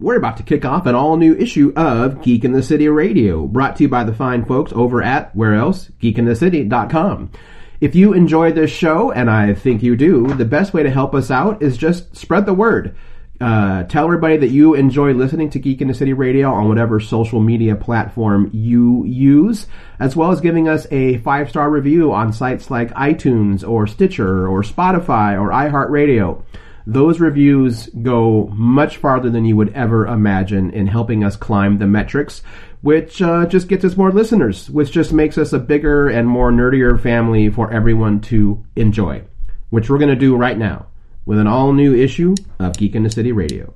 We're about to kick off an all new issue of Geek in the City Radio, brought to you by the fine folks over at where else? geekinthecity.com. If you enjoy this show, and I think you do, the best way to help us out is just spread the word. Uh, tell everybody that you enjoy listening to Geek in the City Radio on whatever social media platform you use, as well as giving us a five star review on sites like iTunes or Stitcher or Spotify or iHeartRadio. Those reviews go much farther than you would ever imagine in helping us climb the metrics, which uh, just gets us more listeners, which just makes us a bigger and more nerdier family for everyone to enjoy, which we're going to do right now with an all new issue of Geek in the City Radio.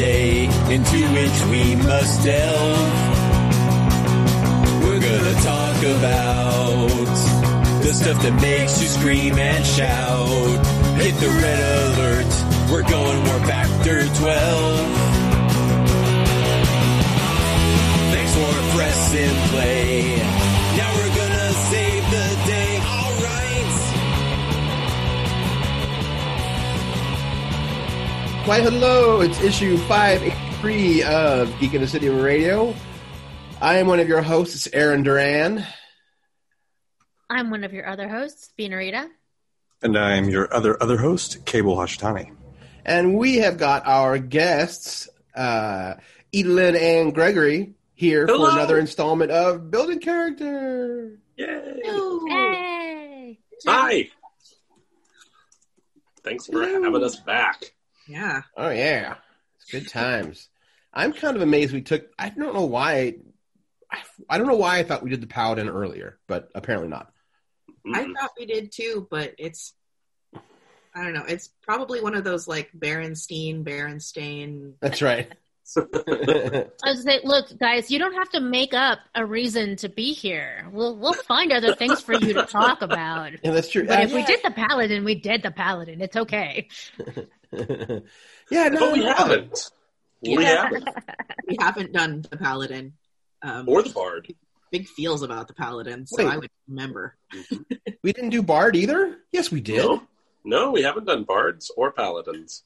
Day into which we must delve. We're gonna talk about the stuff that makes you scream and shout. Hit the red alert. We're going war factor 12. Thanks for pressing play. Why, hello, it's issue 583 of Geek in the City Radio. I am one of your hosts, Aaron Duran. I'm one of your other hosts, Benarita. And I'm your other other host, Cable Hashitani. And we have got our guests, uh, Edelyn and Gregory, here Hello. for another installment of Building Character. Yay! Hey! Hi. Thanks for having us back. Yeah. Oh, yeah. It's good times. I'm kind of amazed we took, I don't know why, I, I don't know why I thought we did the Paladin earlier, but apparently not. I thought we did too, but it's I don't know. It's probably one of those like Berenstein, Berenstain. That's right. I was say, look, guys, you don't have to make up a reason to be here. We'll we'll find other things for you to talk about. Yeah, that's true. But Uh, if we did the paladin, we did the paladin. It's okay. Yeah, no, But we no. haven't. We Yeah. haven't. We haven't done the Paladin. Um, Or the Bard. big feels about the Paladin, so Wait. I would remember. We didn't do Bard either? Yes, we did. No. No, we haven't done Bards or Paladins.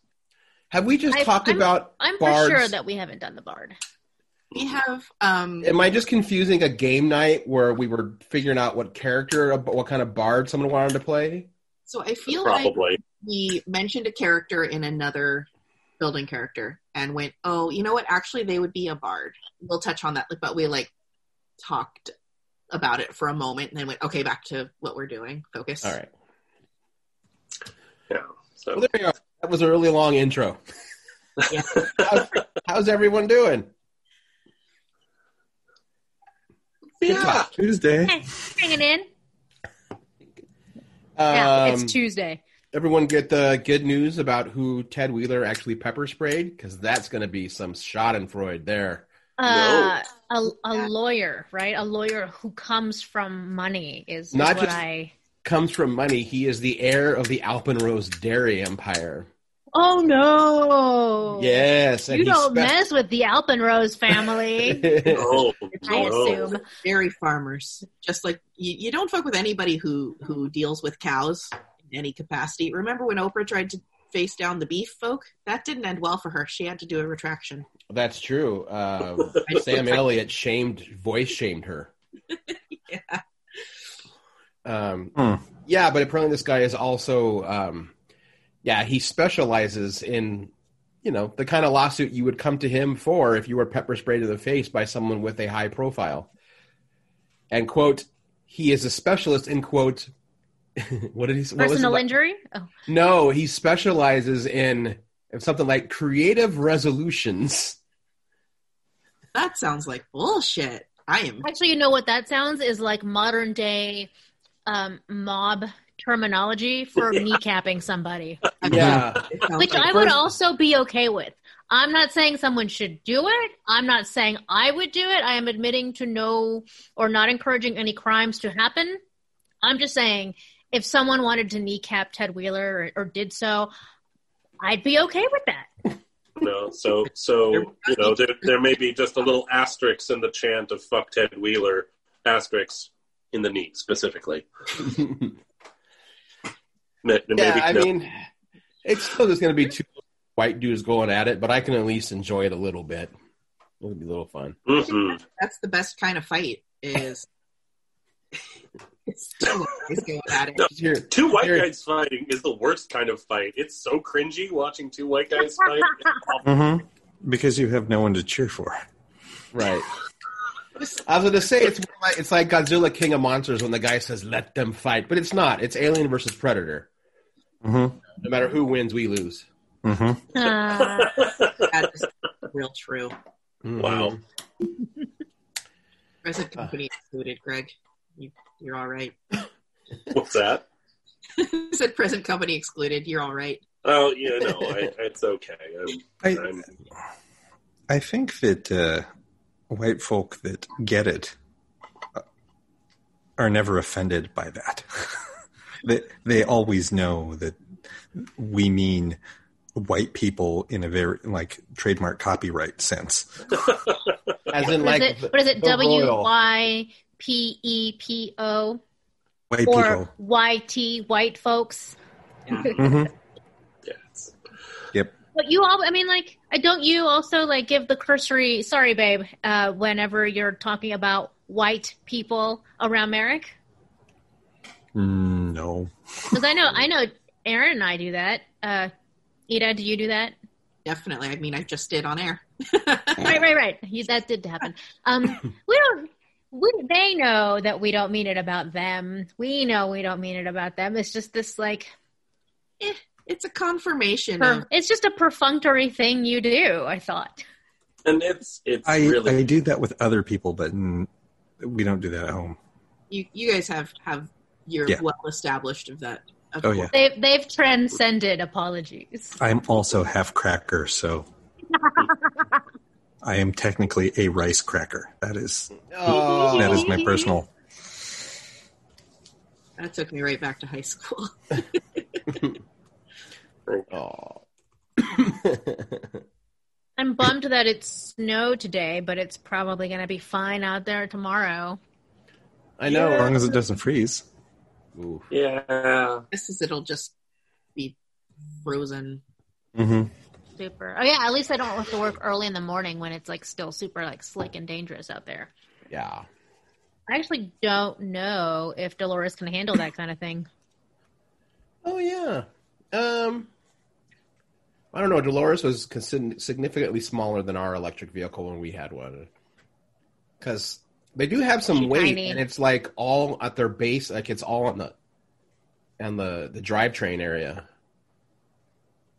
Have we just I- talked I'm- about I'm for sure that we haven't done the bard. We have um Am I just confusing a game night where we were figuring out what character, what kind of bard someone wanted to play? so I feel like Probably. we mentioned a character in another building character and went, oh, you know what? Actually, they would be a bard. We'll touch on that, but we like talked about it for a moment and then went, okay, back to what we're doing. Focus. All right. Yeah. So Well, there you go. That was a really long intro. Yeah. how's, how's everyone doing? yeah. Tuesday. Hey, hanging in. Um, yeah, it's Tuesday. Everyone get the good news about who Ted Wheeler actually pepper sprayed? Because that's going to be some Schadenfreude there. Uh, a, a lawyer, right? A lawyer who comes from money is, is Not what just- I. Comes from money. He is the heir of the Alpenrose dairy empire. Oh no! Yes, you don't spe- mess with the Alpenrose family. Oh, I no. assume. Dairy farmers, just like you, you don't fuck with anybody who who deals with cows in any capacity. Remember when Oprah tried to face down the beef folk? That didn't end well for her. She had to do a retraction. That's true. Um, Sam Elliott shamed, voice shamed her. Yeah. Um, Hmm. Yeah, but apparently this guy is also, um, yeah, he specializes in, you know, the kind of lawsuit you would come to him for if you were pepper sprayed in the face by someone with a high profile. And quote, he is a specialist in quote. what did he? What Personal it? injury? Oh. No, he specializes in something like creative resolutions. That sounds like bullshit. I am. Actually, you know what that sounds is like modern day um, mob terminology for kneecapping somebody, Yeah. Which like I would first- also be okay with. I'm not saying someone should do it. I'm not saying I would do it. I am admitting to no or not encouraging any crimes to happen. I'm just saying if someone wanted to kneecap Ted Wheeler or, or did so, I'd be okay with that. You know, so so you know there there may be just a little asterisk in the chant of "fuck Ted Wheeler," asterisk in the knee specifically. Maybe, yeah, I no. mean, it's still just going to be two white dudes going at it, but I can at least enjoy it a little bit. It'll be a little fun. Mhm. That's the best kind of fight. Is it's two guys going it. No. Here, two white here- guys fighting is the worst kind of fight. It's so cringy watching two white guys fight. Mm-hmm. Because you have no one to cheer for. Right. I was going to say it's like, it's like Godzilla King of Monsters when the guy says "Let them fight," but it's not. It's Alien versus Predator. Mm-hmm. No matter who wins, we lose. Mm-hmm. Uh, That is real true. Wow. Present company excluded, Greg. You, you're all right. What's that? I said present company excluded. You're all right. Oh yeah, no, I, it's okay. I'm, I, I'm, I think that uh, white folk that get it uh, are never offended by that. they, they always know that we mean white people in a very like trademark copyright sense. As in, what like, is it? the- What is it? the W royal. Y P E P O White or people. Y T white folks. hmm yeah, it's, Yep. But you all, I mean, like, I don't you also like give the cursory, sorry, babe, uh, whenever you're talking about white people around Merrick? Mm, no. Because I know, I know, Aaron and I do that. Uh, Ida, do you do that? Definitely. I mean, I just did on air. right, right, right. You, that did happen. Um, we don't. We, they know that we don't mean it about them. We know we don't mean it about them. It's just this like, eh, It's a confirmation per, of it's just a perfunctory thing you do. I thought. and it's it's I, really I do that with other people, but we don't do that at home. you. You guys have have you're Yeah. well established of that. Of Oh, yeah. They've they've transcended apologies. I'm also half cracker, so I am technically a rice cracker. That is Oh. that is my personal. That took me right back to high school. Oh. I'm bummed that it snowed today, but it's probably going to be fine out there tomorrow. I know. As long as it doesn't freeze. Ooh. yeah. This is it'll just be frozen. Mm-hmm. Super. Oh yeah, at least I don't have to work early in the morning when it's like still super like slick and dangerous out there. Yeah. I actually don't know if Dolores can handle that kind of thing. Oh yeah. Um, I don't know. Dolores was significantly smaller than our electric vehicle when we had one. Because they do have some She's weight, tiny. and it's like all at their base, like it's all on the and the the drivetrain area.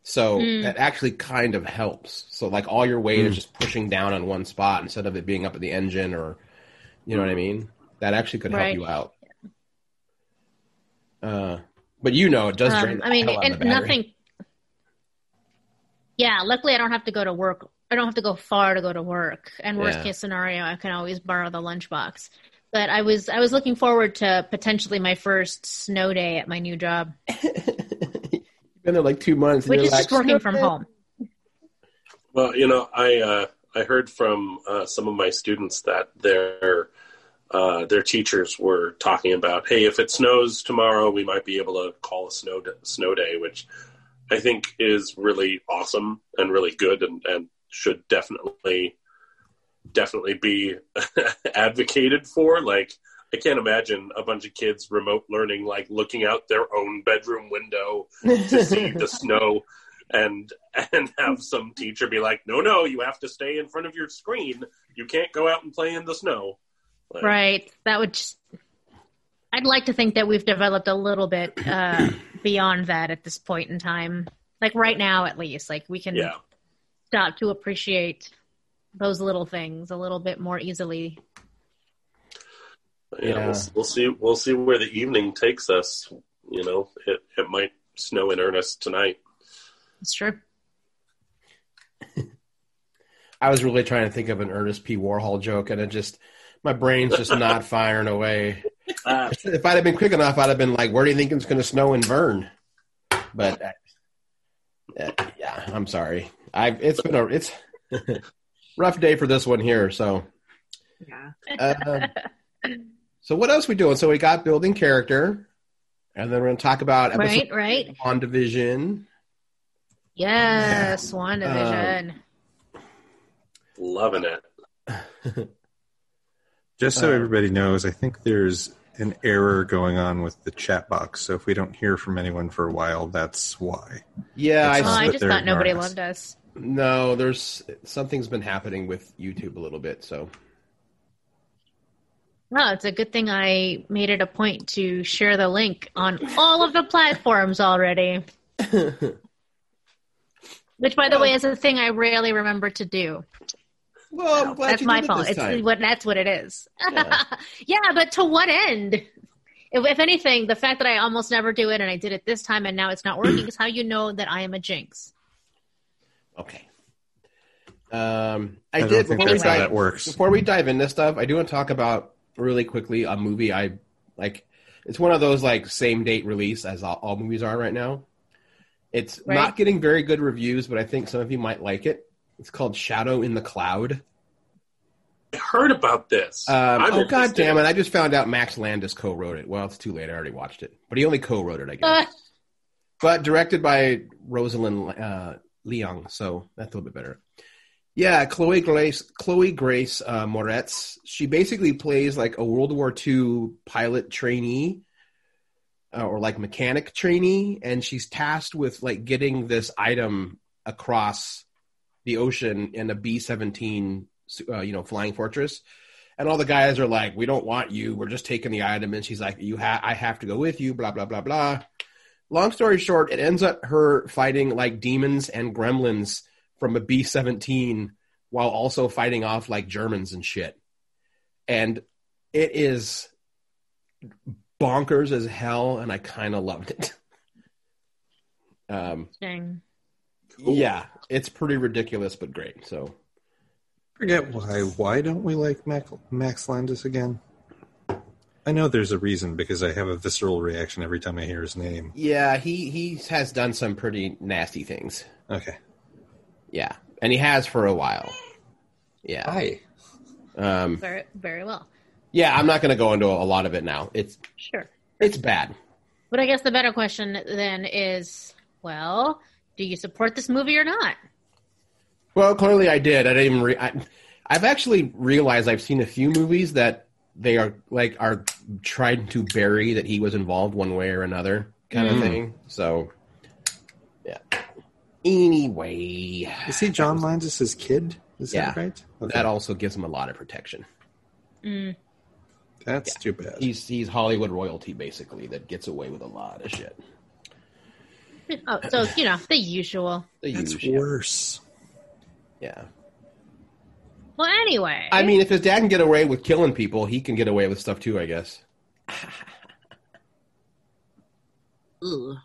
So Mm. that actually kind of helps. So like all your weight Mm. is just pushing down on one spot instead of it being up at the engine, or you know what I mean. That actually could help you out. Uh, but you know, it does drain. Um, the I mean, hell out of and the battery. nothing. Yeah, luckily I don't have to go to work. I don't have to go far to go to work. And worst Yeah. case scenario, I can always borrow the lunchbox. But I was I was looking forward to potentially my first snow day at my new job, You've been there like two months, and which you're is like, just working from home. Well, you know, I uh, I heard from uh, some of my students that their uh, their teachers were talking about, hey, if it snows tomorrow, we might be able to call a snow d- snow day, which I think is really awesome and really good, and, and should definitely definitely be advocated for. Like, I can't imagine a bunch of kids remote learning, like looking out their own bedroom window to see the snow and and have some teacher be like, "No, no, you have to stay in front of your screen. You can't go out and play in the snow." Like, Right. That would just. I'd like to think that we've developed a little bit uh, beyond that at this point in time. Like right now, at least, like we can Yeah. start to appreciate those little things a little bit more easily. Yeah, Yeah. We'll, we'll see. We'll see where the evening takes us. You know, it it might snow in earnest tonight. That's true. I was really trying to think of an Ernest P. Worrell joke, and it just my brain's just not firing away. Ah, If I'd have been quick enough, I'd have been like, "Where do you think it's going to snow in Vern?" But uh, uh, yeah, I'm sorry. I've it's been a it's rough day for this one here. So, Yeah. So what else we doing? So we got building character, and then we're going to talk about episode right, right. WandaVision. Yes, WandaVision. Loving it. Just so Uh, everybody knows, I think there's an error going on with the chat box. So if we don't hear from anyone for a while, that's why. Yeah, I oh, I just thought nobody us. loved us. no. There's something's been happening with YouTube a little bit. So Well, it's a good thing I made it a point to share the link on all of the platforms already. Which, by the way, is a thing I rarely remember to do. well, I'm glad that's you my did it fault. this It's what that's what it is. Yeah. Yeah. but to what end? If, if anything, the fact that I almost never do it and I did it this time and now it's not working is how you know that I am a jinx. Okay. Um, I, I, don't did think before we how dive that works. before we dive into stuff. I do want to talk about really quickly a movie I like. It's one of those like same date release as all, all movies are right now. It's Right. not getting very good reviews, but I think some of you might like it. It's called Shadow in the Cloud. I heard about this. Um, I'm oh god damn it! I just found out Max Landis co-wrote it. Well, it's too late. I already watched it, but he only co-wrote it, I guess. Uh, but directed by Rosalind uh, Liang, so that's a little bit better. Yeah, Chloe Grace, Chloe Grace uh, Moretz. She basically plays like a World War II pilot trainee, uh, or like mechanic trainee, and she's tasked with like getting this item across the ocean in a B seventeen, uh, you know, flying fortress. And all the guys are like, "We don't want you. We're just taking the item." And she's like, "You have, I have to go with you." Blah blah blah blah long story short, it ends up her fighting like demons and gremlins from a B 17 while also fighting off like Germans and shit. And it is bonkers as hell, and I kind of loved it. Um, dang. yeah, it's pretty ridiculous, but great. So, Forget why. Why don't we like Mac, Max Landis again? I know there's a reason because I have a visceral reaction every time I hear his name. yeah, he he has done some pretty nasty things. Okay. Yeah, and he has for a while. Yeah. Hi. Um, Very, very well. yeah, I'm not going to go into a lot of it now. It's Sure. it's bad. But I guess the better question then is, well, do you support this movie or not? Well, clearly I did. I didn't even. Re- I, I've actually realized I've seen a few movies that they are like are trying to bury that he was involved one way or another kind of Mm. thing. So, yeah. Anyway, Is he John Landis' kid? Is Yeah. that right? Okay. that also gives him a lot of protection. Mm. That's too bad. He's he's Hollywood royalty basically that gets away with a lot of shit. Oh, so you know the usual. The That's usual. worse. Yeah. Well, anyway, I mean, if his dad can get away with killing people, he can get away with stuff too. I guess. Ugh.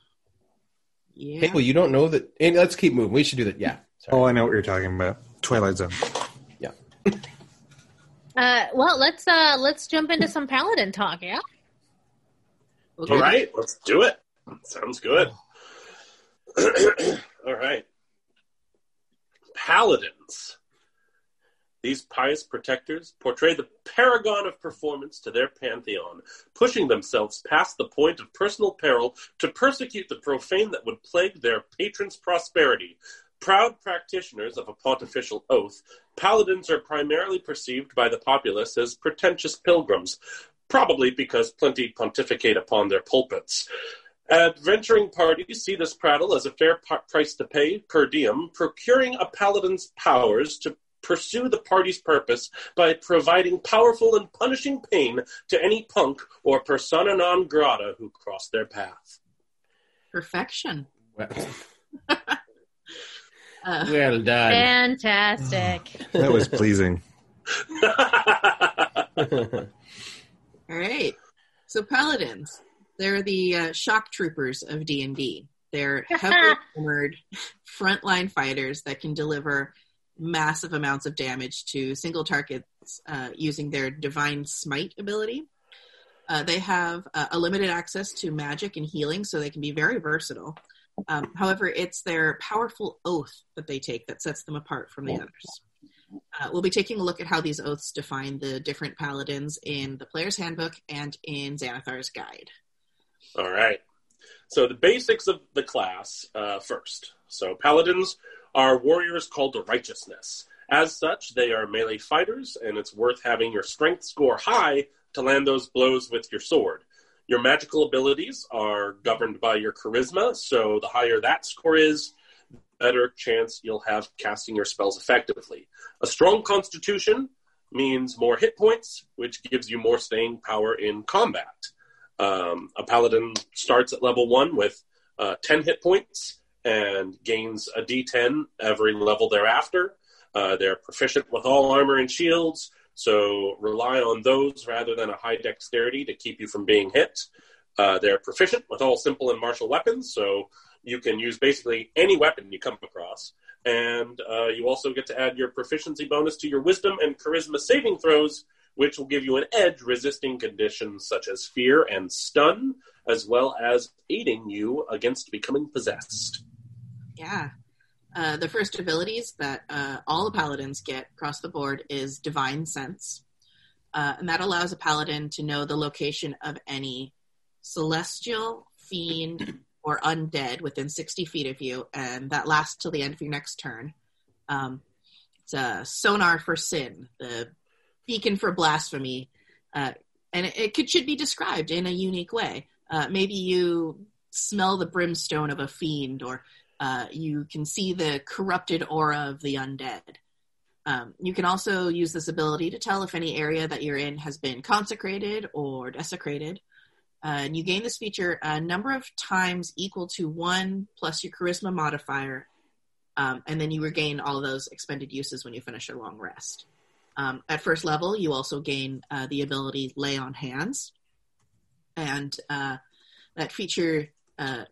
Yeah. Hey, well, you don't know that. And let's keep moving. We should do that. Yeah. Sorry. Oh, I know what you're talking about. Twilight Zone. Yeah. uh, well, let's uh, let's jump into some paladin talk. Yeah. Okay. All right, let's do it. Sounds good. All right. Paladins. These pious protectors portray the paragon of performance to their pantheon, pushing themselves past the point of personal peril to persecute the profane that would plague their patron's prosperity. Proud practitioners of a pontifical oath, paladins are primarily perceived by the populace as pretentious pilgrims, probably because plenty pontificate upon their pulpits. Adventuring parties see this prattle as a fair price to pay per diem, procuring a paladin's powers to pursue the party's purpose by providing powerful and punishing pain to any punk or persona non grata who cross their path. Perfection. Well, Uh, well done. Fantastic. That was pleasing. all right. So paladins, they're the uh, shock troopers of D and D. They're heavily armored frontline fighters that can deliver massive amounts of damage to single targets uh, using their divine smite ability. Uh, they have uh, a limited access to magic and healing, so they can be very versatile. Um, however, it's their powerful oath that they take that sets them apart from the others. Uh, we'll be taking a look at how these oaths define the different paladins in the player's handbook and in Xanathar's guide. All right. So the basics of the class uh, first. So paladins are warriors called to righteousness. As such, they are melee fighters, and it's worth having your strength score high to land those blows with your sword. Your magical abilities are governed by your charisma, so the higher that score is, the better chance you'll have casting your spells effectively. A strong constitution means more hit points, which gives you more staying power in combat. Um, a paladin starts at level one with uh, 10 hit points and gains a d10 every level thereafter. Uh, they're proficient with all armor and shields, so rely on those rather than a high dexterity to keep you from being hit. Uh, they're proficient with all simple and martial weapons, so you can use basically any weapon you come across. And uh, you also get to add your proficiency bonus to your wisdom and charisma saving throws, which will give you an edge resisting conditions such as fear and stun, as well as aiding you against becoming possessed. Yeah. Uh, the first abilities that uh, all the paladins get across the board is Divine Sense. Uh, and that allows a paladin to know the location of any celestial, fiend, or undead within 60 feet of you, and that lasts till the end of your next turn. Um, it's a sonar for sin, the beacon for blasphemy, uh, and it, it, could should be described in a unique way. Uh, maybe you smell the brimstone of a fiend, or uh, you can see the corrupted aura of the undead. Um, you can also use this ability to tell if any area that you're in has been consecrated or desecrated. Uh, and you gain this feature a number of times equal to one plus your charisma modifier, um, and then you regain all those expended uses when you finish your long rest. Um, at first level, you also gain uh, the ability Lay on Hands, and uh, that feature uh,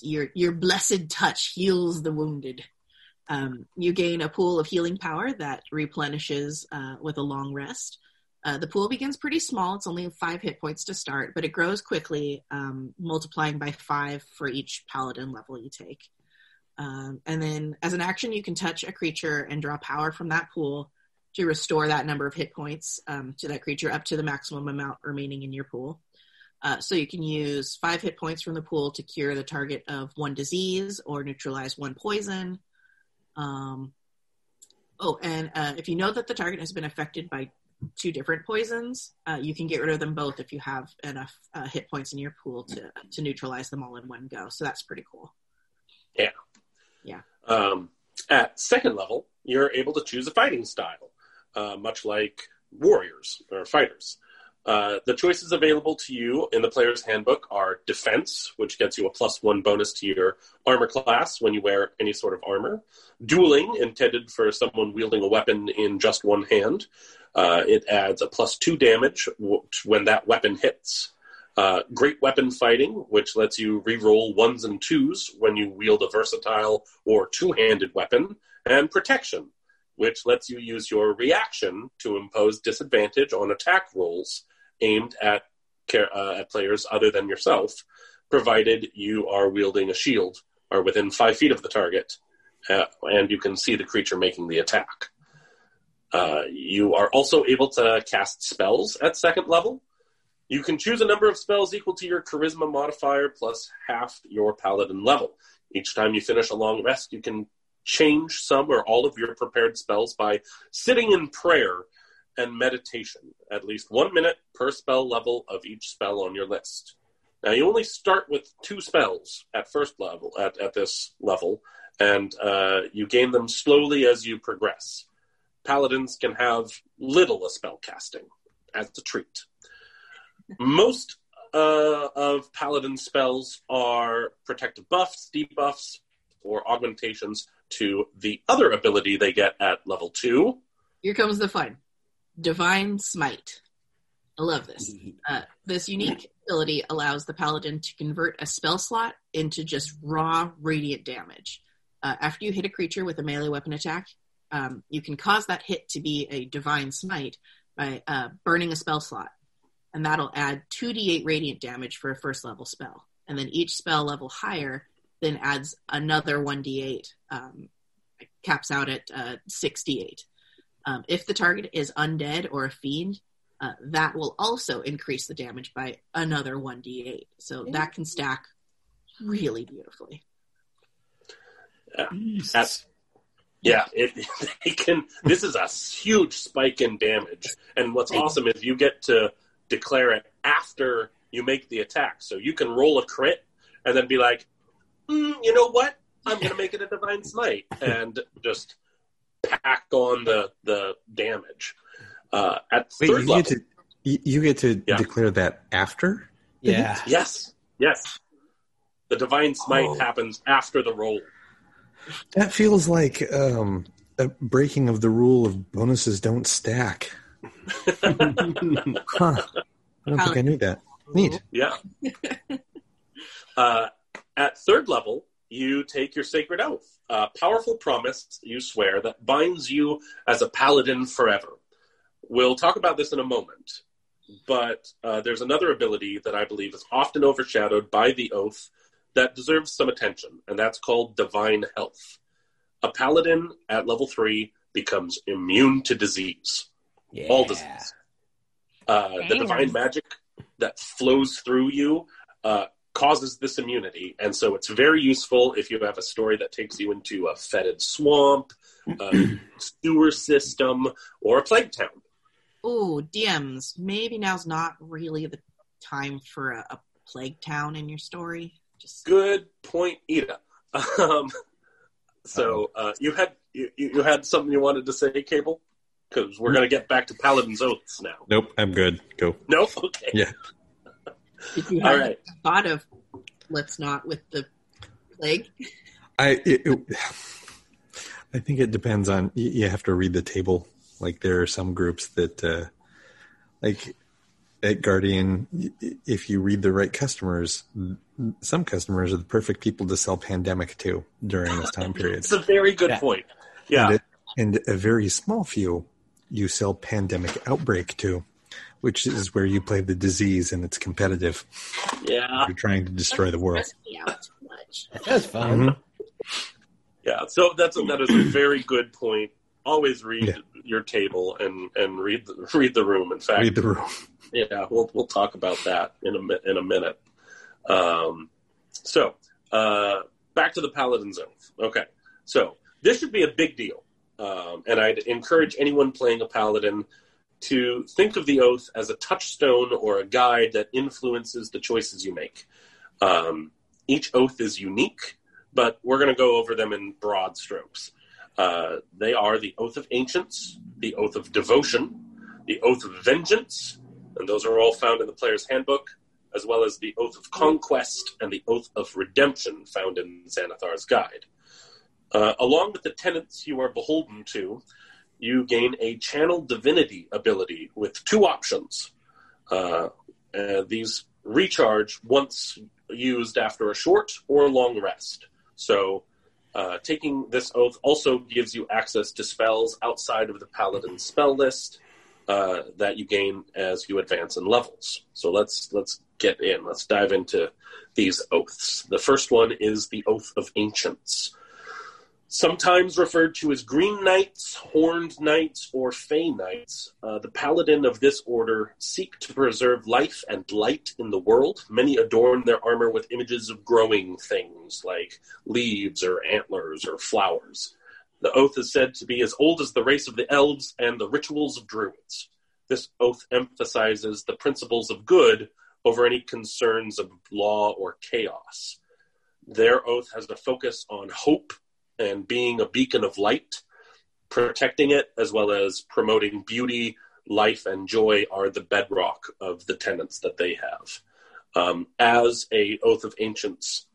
your your blessed touch heals the wounded. Um, you gain a pool of healing power that replenishes uh, with a long rest. Uh, the pool begins pretty small. It's only five hit points to start, but it grows quickly, um, multiplying by five for each paladin level you take. Um, and then, as an action, you can touch a creature and draw power from that pool to restore that number of hit points um, to that creature up to the maximum amount remaining in your pool. Uh, so you can use five hit points from the pool to cure the target of one disease or neutralize one poison. Um, oh, and uh, if you know that the target has been affected by two different poisons, uh, you can get rid of them both if you have enough uh, hit points in your pool to to neutralize them all in one go. So that's pretty cool. Yeah. Yeah. Um, at second level, you're able to choose a fighting style, uh, much like warriors or fighters. Uh, the choices available to you in the player's handbook are defense, which gets you a plus one bonus to your armor class when you wear any sort of armor. Dueling, intended for someone wielding a weapon in just one hand. Uh, it adds a plus two damage when that weapon hits. Uh, great weapon fighting, which lets you re-roll ones and twos when you wield a versatile or two-handed weapon. And protection, which lets you use your reaction to impose disadvantage on attack rolls aimed at uh, at players other than yourself, provided you are wielding a shield or within five feet of the target, uh, and you can see the creature making the attack. Uh, you are also able to cast spells at second level. You can choose a number of spells equal to your charisma modifier plus half your paladin level. Each time you finish a long rest, you can change some or all of your prepared spells by sitting in prayer and meditation, at least one minute per spell level of each spell on your list. Now, you only start with two spells at first level, at, at this level, and uh, you gain them slowly as you progress. Paladins can have little a spell casting as a treat. Most uh, of Paladin spells are protective buffs, debuffs, or augmentations to the other ability they get at level two. Here comes the fun. Divine Smite. I love this. Uh, this unique ability allows the paladin to convert a spell slot into just raw radiant damage. Uh, after you hit a creature with a melee weapon attack, um, you can cause that hit to be a divine smite by uh, burning a spell slot, and that'll add 2d8 radiant damage for a first level spell. And then each spell level higher then adds another 1d8, um, caps out at uh, 68. Um, if the target is undead or a fiend, uh, that will also increase the damage by another 1d8. So that can stack really beautifully. At- yeah, it, it can. This is a huge spike in damage, and what's awesome is you get to declare it after you make the attack. So you can roll a crit and then be like, mm, you know what? I'm going to make it a divine smite and just pack on the the damage. Uh, at Wait, third you level, get to you you get to Yeah. declare that after. Yeah. yes, yes, the divine smite Oh. happens after the roll. That feels like um, a breaking of the rule of bonuses don't stack. Huh. I don't think I knew that. Neat. Yeah. uh, at third level, you take your sacred oath, a powerful promise you swear that binds you as a paladin forever. We'll talk about this in a moment, but uh, there's another ability that I believe is often overshadowed by the oath that deserves some attention, and that's called divine health. A paladin at level three becomes immune to disease Yeah. all disease. Uh, the divine magic that flows through you uh, causes this immunity, and so it's very useful if you have a story that takes you into a fetid swamp, a sewer system, or a plague town. Oh, DMs. Maybe now's not really the time for a, a plague town in your story. Just Good point, Ida. Um, so uh, you had you, you had something you wanted to say, Cable? Because we're going to get back to Paladin's oaths now. Nope, I'm good. Go. Nope. okay. Yeah. If you All have right. thought of let's not with the plague. I it, it, I think it depends on you, you have to read the table. Like there are some groups that uh, like at Guardian, if you read the right customers, some customers are the perfect people to sell pandemic to during this time period. It's a very good Yeah. point. Yeah. And, it, and a very small few you sell pandemic outbreak to, which is where you play the disease and it's competitive. Yeah. You're trying to destroy the world. Stress me out too much. That's fun. Mhm. Yeah, so that's that is a very good point. Always read Yeah. your table and and read the, read the room. In fact, Read the room. yeah, we'll we'll talk about that in a in a minute. Um, so uh, back to the paladin zone. Okay, so this should be a big deal, um, and I'd encourage anyone playing a Paladin to think of the oath as a touchstone or a guide that influences the choices you make. Um, each oath is unique, but we're going to go over them in broad strokes. Uh, they are the Oath of Ancients, the Oath of Devotion, the Oath of Vengeance, and those are all found in the player's handbook, as well as the Oath of Conquest and the Oath of Redemption found in Xanathar's Guide. Uh, along with the tenets you are beholden to, you gain a Channel Divinity ability with two options. Uh, uh, these recharge once used after a short or long rest. So, uh, taking this oath also gives you access to spells outside of the paladin spell list uh, that you gain as you advance in levels. So let's let's get in. Let's dive into these oaths. The first one is the Oath of Ancients. Sometimes referred to as Green Knights, Horned Knights, or Fey Knights, uh, the paladin of this order seek to preserve life and light in the world. Many adorn their armor with images of growing things like leaves or antlers or flowers. The oath is said to be as old as the race of the elves and the rituals of druids. This oath emphasizes the principles of good over any concerns of law or chaos. Their oath has a focus on hope and being a beacon of light. Protecting it, as well as promoting beauty, life, and joy, are the bedrock of the tenets that they have. Um, as a Oath of Ancients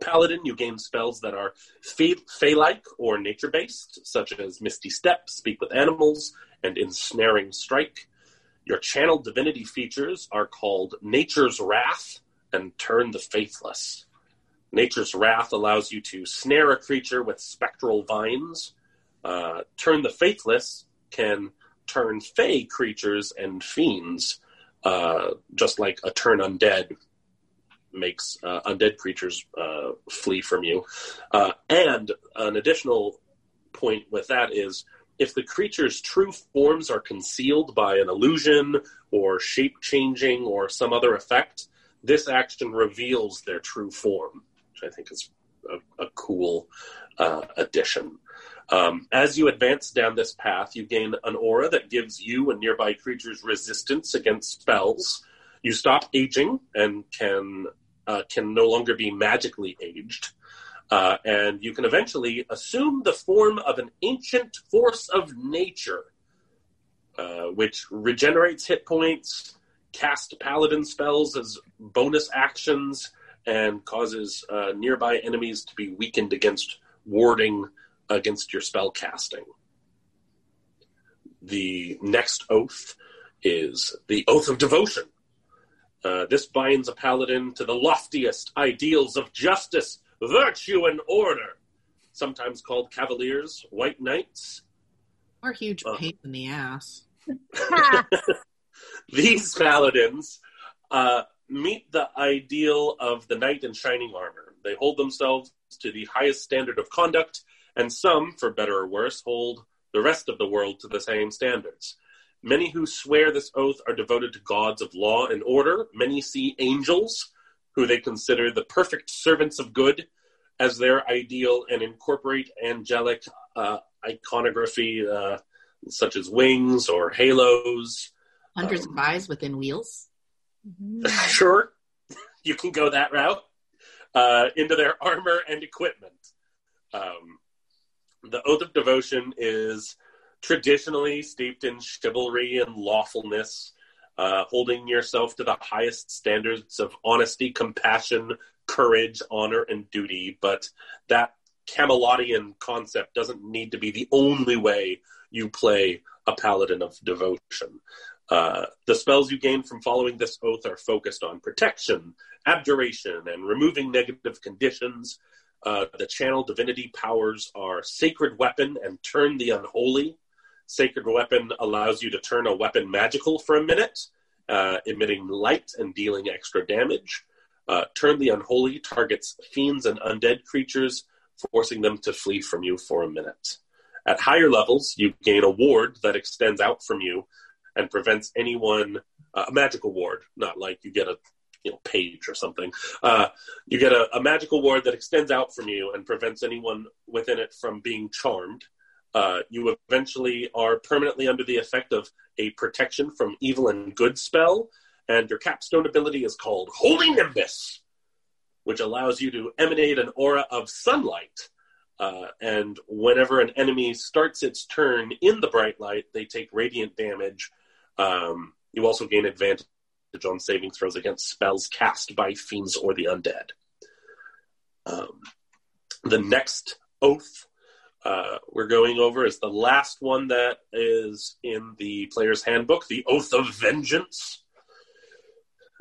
paladin, you gain spells that are fey- fey-like or nature-based, such as Misty Step, Speak with Animals, and Ensnaring Strike. Your channel divinity features are called Nature's Wrath and Turn the Faithless. Nature's Wrath allows you to snare a creature with spectral vines. Uh, turn the Faithless can turn fey creatures and fiends, uh, just like a Turn Undead makes uh, undead creatures uh, flee from you. Uh, and an additional point with that is if the creature's true forms are concealed by an illusion or shape changing or some other effect, this action reveals their true form, I think is a, a cool uh, addition. Um, as you advance down this path, you gain an aura that gives you and nearby creatures resistance against spells. You stop aging and can uh, can no longer be magically aged. Uh, and you can eventually assume the form of an ancient force of nature, uh, which regenerates hit points, cast paladin spells as bonus actions, and causes uh, nearby enemies to be weakened against warding against your spell casting. The next oath is the Oath of Devotion. Uh, this binds a paladin to the loftiest ideals of justice, virtue, and order, sometimes called cavaliers, white knights. Or huge Uh. pain in the ass. These paladins uh, meet the ideal of the knight in shining armor. They hold themselves to the highest standard of conduct, and some, for better or worse, hold the rest of the world to the same standards. Many who swear this oath are devoted to gods of law and order. Many see angels, who they consider the perfect servants of good, as their ideal and incorporate angelic uh, iconography, uh, such as wings or halos. Hundreds Um, of eyes within wheels. sure, you can go that route uh, into their armor and equipment. Um, the oath of devotion is traditionally steeped in chivalry and lawfulness, uh, holding yourself to the highest standards of honesty, compassion, courage, honor, and duty. But that Camelotian concept doesn't need to be the only way you play a paladin of devotion. Uh, the spells you gain from following this oath are focused on protection, abjuration, and removing negative conditions. Uh, the channel divinity powers are Sacred Weapon and Turn the Unholy. Sacred Weapon allows you to turn a weapon magical for a minute, uh, emitting light and dealing extra damage. Uh, turn the Unholy targets fiends and undead creatures, forcing them to flee from you for a minute. At higher levels, you gain a ward that extends out from you and prevents anyone uh, a magical ward, not like you get a you know page or something. Uh, you get a, a magical ward that extends out from you and prevents anyone within it from being charmed. Uh, you eventually are permanently under the effect of a protection from evil and good spell, and your capstone ability is called Holy Nimbus, which allows you to emanate an aura of sunlight. Uh, and whenever an enemy starts its turn in the bright light, they take radiant damage. Um, you also gain advantage on saving throws against spells cast by fiends or the undead. Um, the next oath uh, we're going over is the last one that is in the player's handbook the Oath of Vengeance.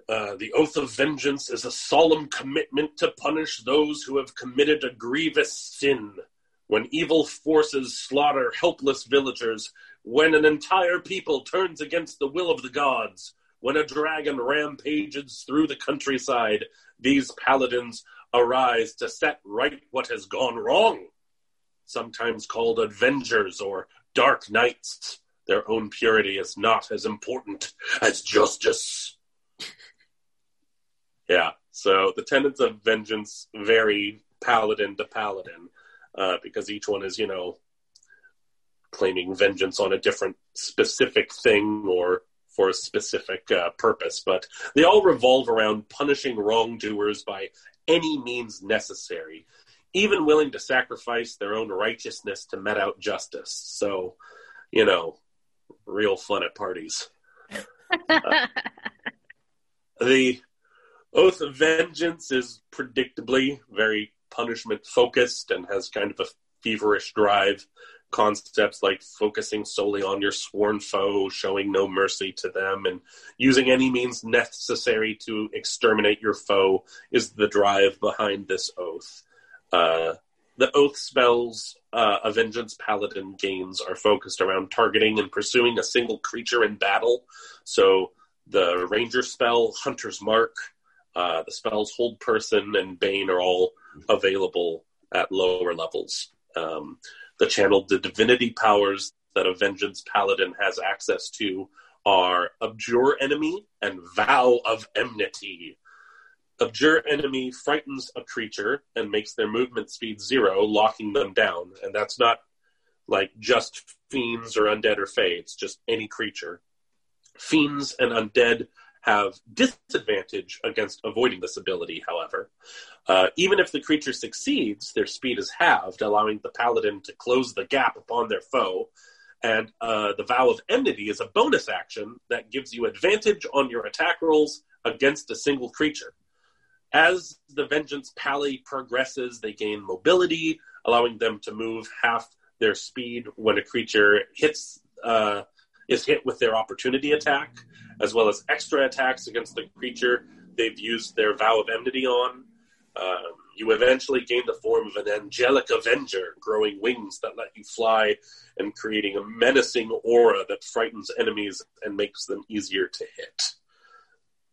Uh, the Oath of Vengeance is a solemn commitment to punish those who have committed a grievous sin. When evil forces slaughter helpless villagers, when an entire people turns against the will of the gods, when a dragon rampages through the countryside, these paladins arise to set right what has gone wrong. Sometimes called avengers or dark knights, their own purity is not as important as justice. yeah, so the tenets of vengeance vary paladin to paladin uh, because each one is, you know, claiming vengeance on a different specific thing or for a specific uh, purpose, but they all revolve around punishing wrongdoers by any means necessary, even willing to sacrifice their own righteousness to met out justice. So, you know, real fun at parties. The Oath of Vengeance is predictably very punishment focused and has kind of a feverish drive. Concepts like focusing solely on your sworn foe, showing no mercy to them, and using any means necessary to exterminate your foe is the drive behind this oath. Uh, the oath spells uh, a vengeance paladin gains are focused around targeting and pursuing a single creature in battle. So the ranger spell, Hunter's Mark, Uh, the spells Hold Person and Bane are all available at lower levels. Um, the channel, the divinity powers that a Vengeance Paladin has access to are Abjure Enemy and Vow of Enmity. Abjure Enemy frightens a creature and makes their movement speed zero, locking them down. And that's not like just fiends or undead or fey, it's just any creature. Fiends and undead have disadvantage against avoiding this ability, however. Uh, even if the creature succeeds, their speed is halved, allowing the paladin to close the gap upon their foe. And uh, the Vow of Enmity is a bonus action that gives you advantage on your attack rolls against a single creature. As the Vengeance Pally progresses, they gain mobility, allowing them to move half their speed when a creature hits uh, is hit with their opportunity attack, as well as extra attacks against the creature they've used their Vow of Enmity on. Um, you eventually gain the form of an angelic avenger, growing wings that let you fly and creating a menacing aura that frightens enemies and makes them easier to hit.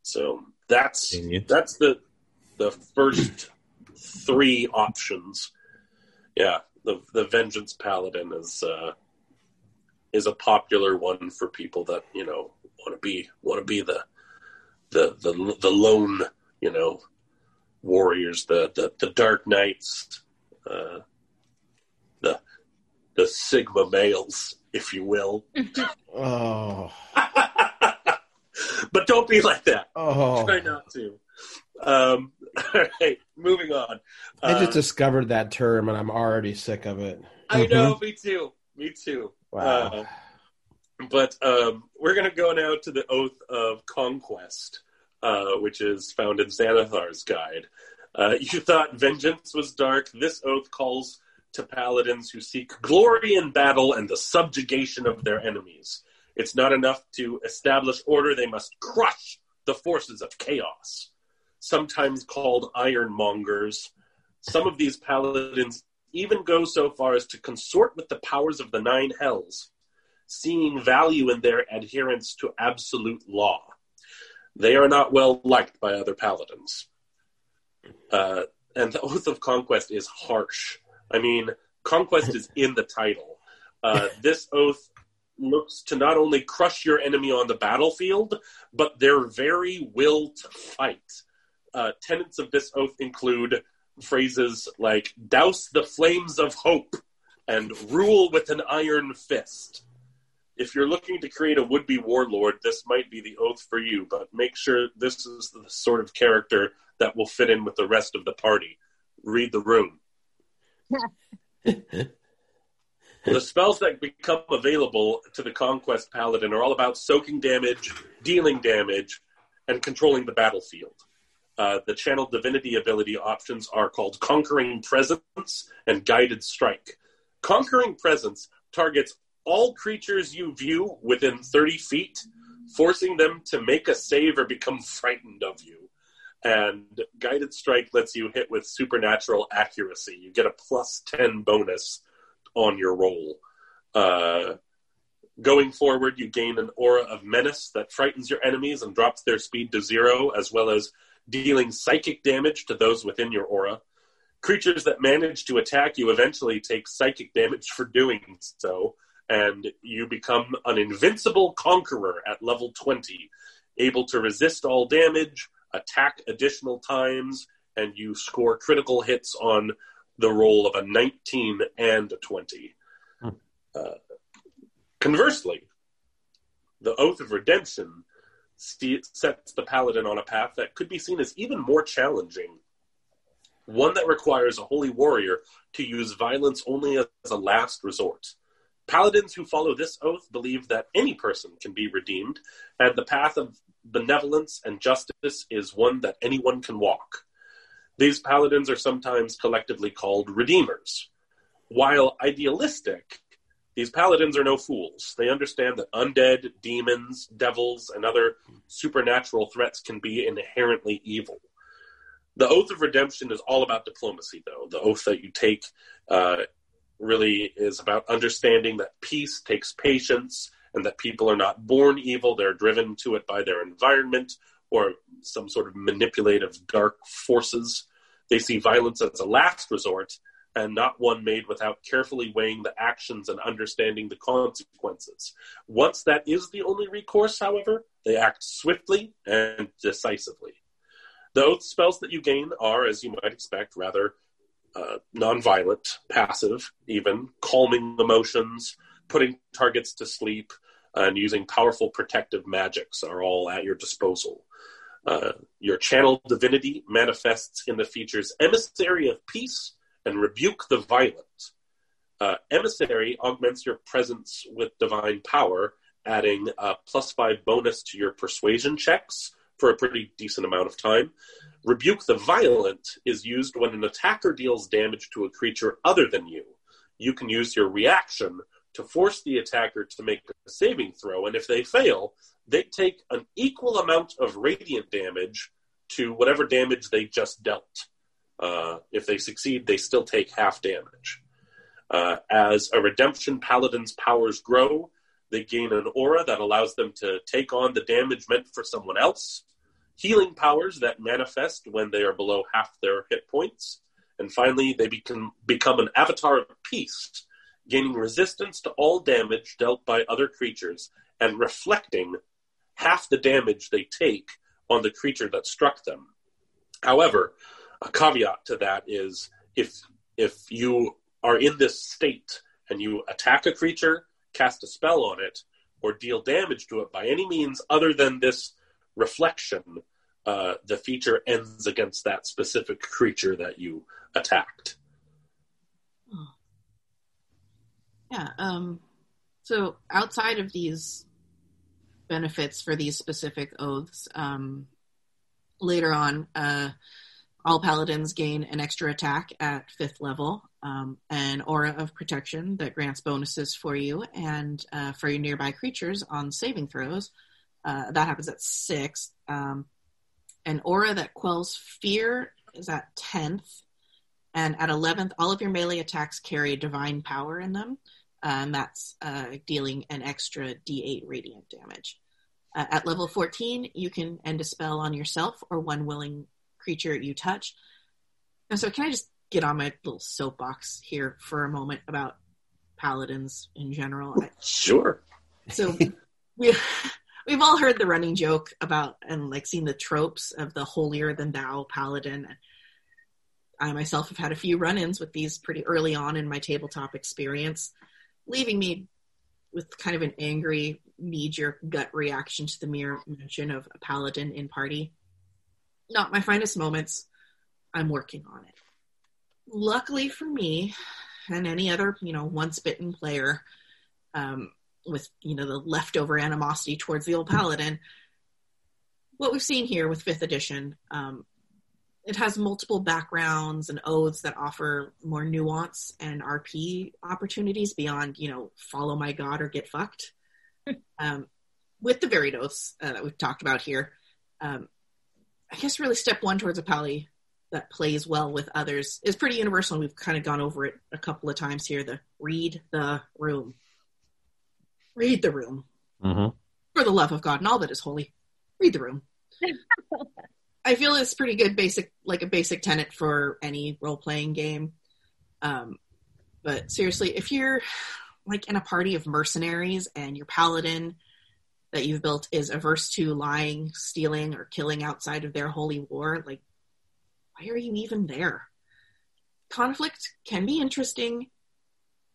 So that's Convenient. that's the the first three options. Yeah, the the Vengeance Paladin is uh, is a popular one for people that you know want to be want to be the the the the lone you know warriors, the the, the Dark Knights, uh, the the Sigma males, if you will. Oh, but don't be like that. oh! Try not to. Um, all right, moving on. I Uh, just discovered that term, and I'm already sick of it. I know, me too. Me too. Wow. Uh, but um, we're going to go now to the Oath of Conquest, uh, which is found in Xanathar's guide. Uh, you thought vengeance was dark. This oath calls to paladins who seek glory in battle and the subjugation of their enemies. It's not enough to establish order, they must crush the forces of chaos, sometimes called ironmongers. Some of these paladins even go so far as to consort with the powers of the nine hells, seeing value in their adherence to absolute law. They are not well liked by other paladins. Uh, and the Oath of Conquest is harsh. I mean, conquest is in the title. Uh, this oath looks to not only crush your enemy on the battlefield, but their very will to fight. Uh, tenets of this oath include phrases like douse the flames of hope and rule with an iron fist. If you're looking to create a would be warlord, this might be the oath for you, but make sure this is the sort of character that will fit in with the rest of the party. Read the room. the spells that become available to the Conquest Paladin are all about soaking damage, dealing damage, and controlling the battlefield. Uh, the channel divinity ability options are called Conquering Presence and Guided Strike. Conquering Presence targets all creatures you view within 30 feet, forcing them to make a save or become frightened of you. And Guided Strike lets you hit with supernatural accuracy. You get a plus 10 bonus on your roll. Uh, going forward, you gain an aura of menace that frightens your enemies and drops their speed to zero, as well as dealing psychic damage to those within your aura. Creatures that manage to attack you eventually take psychic damage for doing so, and you become an invincible conqueror at level 20, able to resist all damage, attack additional times, and you score critical hits on the roll of a 19 and a 20. Hmm. Uh, conversely, the Oath of Redemption st- sets the paladin on a path that could be seen as even more challenging. One that requires a holy warrior to use violence only as a last resort. Paladins who follow this oath believe that any person can be redeemed, and the path of benevolence and justice is one that anyone can walk. These paladins are sometimes collectively called redeemers. While idealistic, these paladins are no fools. They understand that undead, demons, devils, and other supernatural threats can be inherently evil. The Oath of Redemption is all about diplomacy, though. The oath that you take uh, really is about understanding that peace takes patience and that people are not born evil. They're driven to it by their environment or some sort of manipulative dark forces. They see violence as a last resort and not one made without carefully weighing the actions and understanding the consequences. Once that is the only recourse, however, they act swiftly and decisively. The oath spells that you gain are, as you might expect, rather uh, nonviolent, passive, even calming emotions, putting targets to sleep, and using powerful protective magics are all at your disposal. Uh, your channel divinity manifests in the features Emissary of Peace and Rebuke the Violent. Uh, Emissary augments your presence with divine power, adding a plus five bonus to your persuasion checks for a pretty decent amount of time. Rebuke the Violent is used when an attacker deals damage to a creature other than you. You can use your reaction to force the attacker to make a saving throw, and if they fail, they take an equal amount of radiant damage to whatever damage they just dealt. Uh, if they succeed, they still take half damage. Uh, as a redemption paladin's powers grow, they gain an aura that allows them to take on the damage meant for someone else, healing powers that manifest when they are below half their hit points, and finally, they become, become an avatar of peace, gaining resistance to all damage dealt by other creatures and reflecting half the damage they take on the creature that struck them. However, a caveat to that is if if you are in this state and you attack a creature, cast a spell on it, or deal damage to it by any means other than this reflection, uh, the feature ends against that specific creature that you attacked. Yeah. Um, so outside of these benefits for these specific oaths, um, later on, uh, all paladins gain an extra attack at fifth level, um, an aura of protection that grants bonuses for you and uh, for your nearby creatures on saving throws. Uh, that happens at sixth. Um, an aura that quells fear is at tenth, and at eleventh, all of your melee attacks carry divine power in them, and that's uh, dealing an extra D8 radiant damage. Uh, at level 14, you can end a spell on yourself or one willing creature you touch. And so, can I just get on my little soapbox here for a moment about paladins in general? Sure. so we we've all heard the running joke about and like seen the tropes of the holier than thou paladin. I myself have had a few run-ins with these pretty early on in my tabletop experience, leaving me with kind of an angry, knee-jerk gut reaction to the mere mention of a paladin in party. Not my finest moments. I'm working on it. Luckily for me, and any other, you know, once bitten player, um, with you know the leftover animosity towards the old paladin, what we've seen here with fifth edition, um, it has multiple backgrounds and oaths that offer more nuance and RP opportunities beyond you know follow my god or get fucked. um, with the varied oaths uh, that we've talked about here, um, I guess really step one towards a pally that plays well with others is pretty universal. and We've kind of gone over it a couple of times here. The read the room. Read the room. Mhm. For the love of God and all that is holy, read the room. I feel it's pretty good basic like a basic tenet for any role playing game. Um, but seriously, if you're like in a party of mercenaries and your paladin that you've built is averse to lying, stealing, or killing outside of their holy war, like why are you even there? Conflict can be interesting.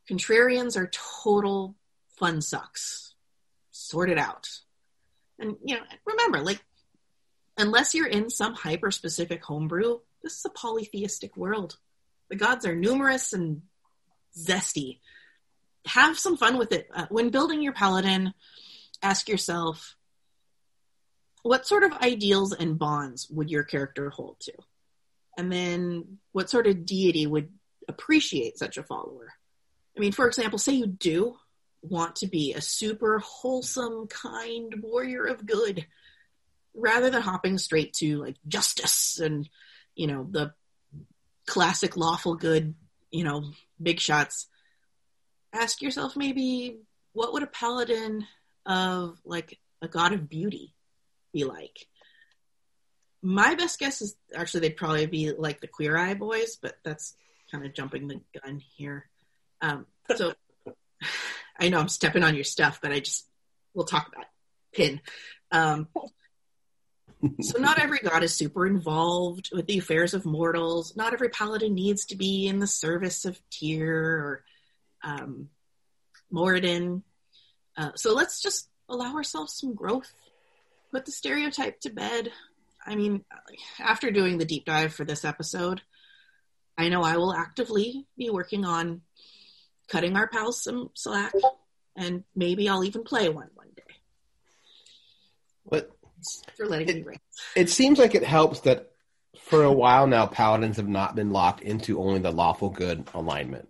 Contrarians are total fun sucks. Sort it out. And you know, remember, like unless you're in some hyper specific homebrew, this is a polytheistic world. The gods are numerous and zesty. Have some fun with it. Uh, when building your paladin, ask yourself what sort of ideals and bonds would your character hold to? And then what sort of deity would appreciate such a follower? I mean, for example, say you do want to be a super wholesome, kind warrior of good rather than hopping straight to like justice and you know the classic lawful good you know big shots ask yourself maybe what would a paladin of like a god of beauty be like my best guess is actually they'd probably be like the Queer Eye Boys, but that's kind of jumping the gun here. Um, so I know I'm stepping on your stuff, but I just we'll talk about Pin. Um, so not every god is super involved with the affairs of mortals. Not every paladin needs to be in the service of Tyr or um, Moradin. Uh, so let's just allow ourselves some growth. Put the stereotype to bed. I mean, after doing the deep dive for this episode, I know I will actively be working on cutting our pals some slack, and maybe I'll even play one one day. But For letting me rant. it seems like it helps that for a while now, paladins have not been locked into only the lawful good alignment.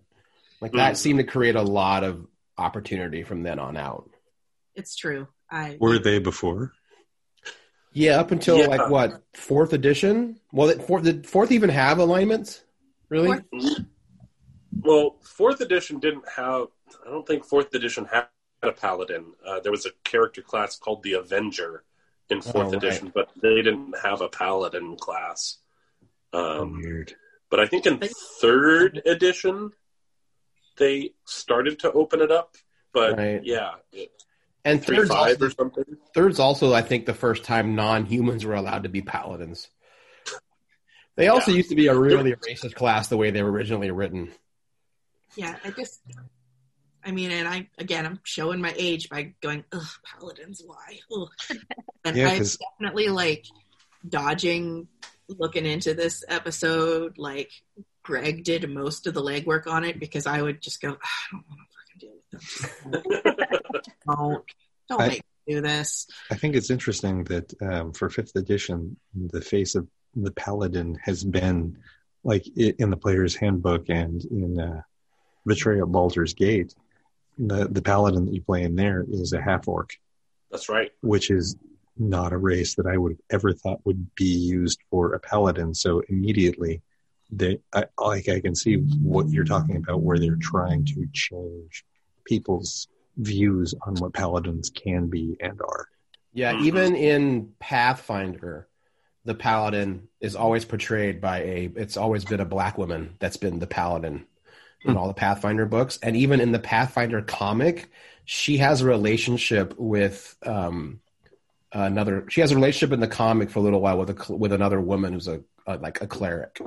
Like that Mm. seemed to create a lot of opportunity from then on out. It's true. I Were they before? Yeah, up until Yeah. like what fourth edition? Well, it, fourth, did fourth even have alignments? Really? Fourth- Well, fourth edition didn't have. I don't think fourth edition had a paladin. Uh, there was a character class called the Avenger in fourth Oh, right. edition, but they didn't have a paladin class. Um, Weird. but I think in third edition they started to open it up. But Right. yeah, it- And three third's five also, or something. third's also, I think, the first time non-humans were allowed to be paladins. They also Yeah. used to be a really racist class the way they were originally written. yeah, I just, I mean, and I again, I'm showing my age by going, ugh, paladins, why? Ugh. And Yeah, I'm 'cause- definitely like dodging looking into this episode. Like Greg did most of the legwork on it because I would just go, "Ah, I don't want to fucking deal with them. don't, don't I- make me do this. I think it's interesting that um, for fifth edition, the face of the paladin has been like in the player's handbook and in uh, Betrayal at Baldur's Gate. The the paladin that you play in there is a half orc, That's right. which is not a race that I would have ever thought would be used for a paladin. So immediately, they I, like I can see what you're talking about, where they're trying to change people's views on what paladins can be and are. Yeah, even in Pathfinder, the paladin is always portrayed by a. It's always been a black woman that's been the paladin in Hmm. all the Pathfinder books, and even in the Pathfinder comic, she has a relationship with um, another. She has a relationship in the comic for a little while with a with another woman who's a, a like a cleric.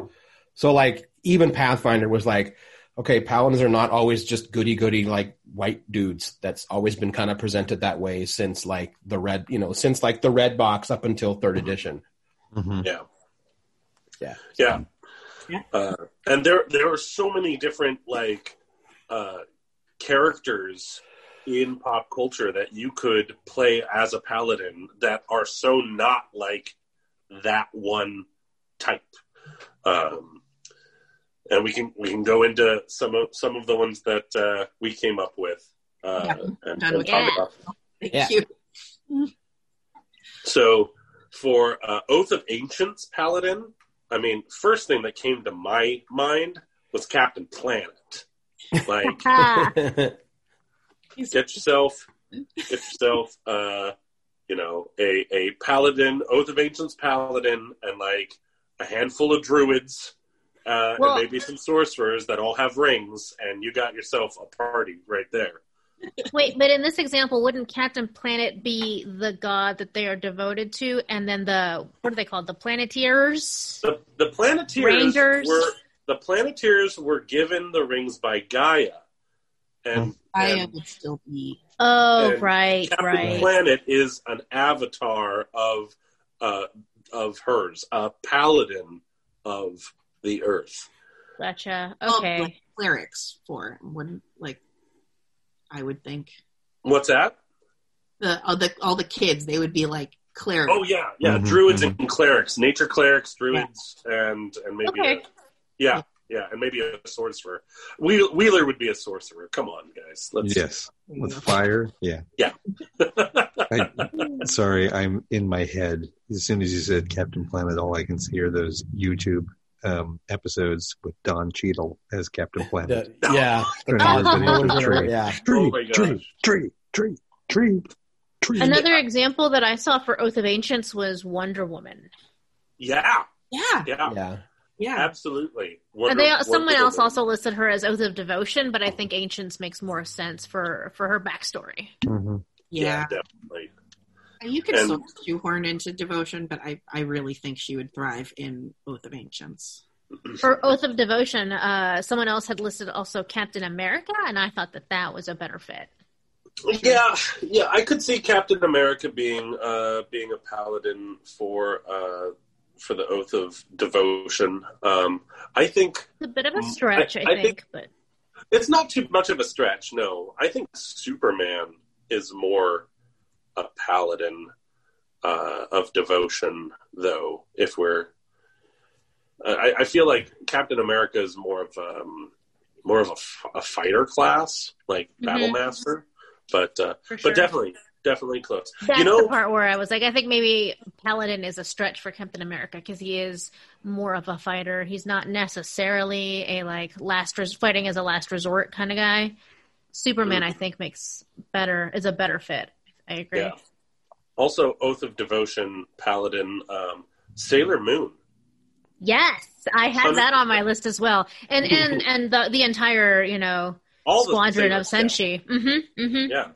So like even Pathfinder was like, okay, paladins are not always just goody goody like white dudes. That's always been kind of presented that way since like the red, you know, since like the red box up until third edition. Mm-hmm. Yeah. Yeah. Yeah. Yeah. Uh, and there there are so many different like uh, characters in pop culture that you could play as a paladin that are so not like that one type. Um, and we can we can go into some of some of the ones that uh, we came up with uh, Yeah. and, Done and talk about. Thank Yeah. you. So for uh, Oath of Ancients Paladin, I mean, first thing that came to my mind was Captain Planet. Like, get yourself, get yourself, uh, you know, a a paladin, Oath of Ancients paladin, and like a handful of druids, uh, Well- and maybe some sorcerers that all have rings, and you got yourself a party right there. Wait, but in this example, wouldn't Captain Planet be the god that they are devoted to, and then the what are they called? The Planeteers. The the Planeteers Rangers. were the Planeteers were given the rings by Gaia, and, Gaia and would still be. Oh, And right, Captain right. Planet is an avatar of uh, of hers, a paladin of the Earth. Gotcha. well, Okay. like clerics for wouldn't like. I would think What's that? the all the all the kids they would be like clerics. Oh yeah, yeah, Mhm, druids mhm. and clerics, nature clerics, druids, and and maybe Okay. a, yeah, yeah, and maybe a sorcerer. Wheel, Wheeler would be a sorcerer. Come on, guys. Let's, Yes, with go. fire. Yeah. I, sorry, I'm in my head. As soon as you said Captain Planet, all I can see are those YouTube um, episodes with Don Cheadle as Captain Planet. The- yeah. The Trying to power get into pose the and- tree. yeah. Oh Tree, my tree, tree, tree, tree, tree. Another example that I saw for Oath of Ancients was Wonder Woman. Yeah, Yeah, yeah, Yeah. yeah. absolutely. And Wonder- they, someone Wonder else Woman. also listed her as Oath of Devotion, but I think Ancients makes more sense for for her backstory. Mhm. Yeah. definitely. You could And- sort of shoehorn into devotion, but I, I really think she would thrive in Oath of Ancients. For Oath of Devotion, uh, someone else had listed also Captain America, and I thought that that was a better fit. Yeah, yeah, I could see Captain America being uh, being a paladin for uh, for the oath of devotion. Um, I think It's a bit of a stretch, I, I- I think, think- but it's not too much of a stretch. No, I think Superman is more a paladin uh, of devotion, though. If we're, I, I feel like Captain America is more of um, more of a, a fighter class, like Mhm. battle master. But uh, sure. but definitely, definitely close. That's you know, the part where I was like, I think maybe Paladin is a stretch for Captain America because he is more of a fighter. He's not necessarily a like last res- fighting as a last resort kind of guy. Superman, Mm. I think, makes better is a better fit. I agree. Yeah. Also, Oath of Devotion, Paladin, um, Sailor Moon. Yes, I had that on my list as well, and and and the the entire you know All squadron of Senshi. Mm-hmm, mm-hmm. Yeah,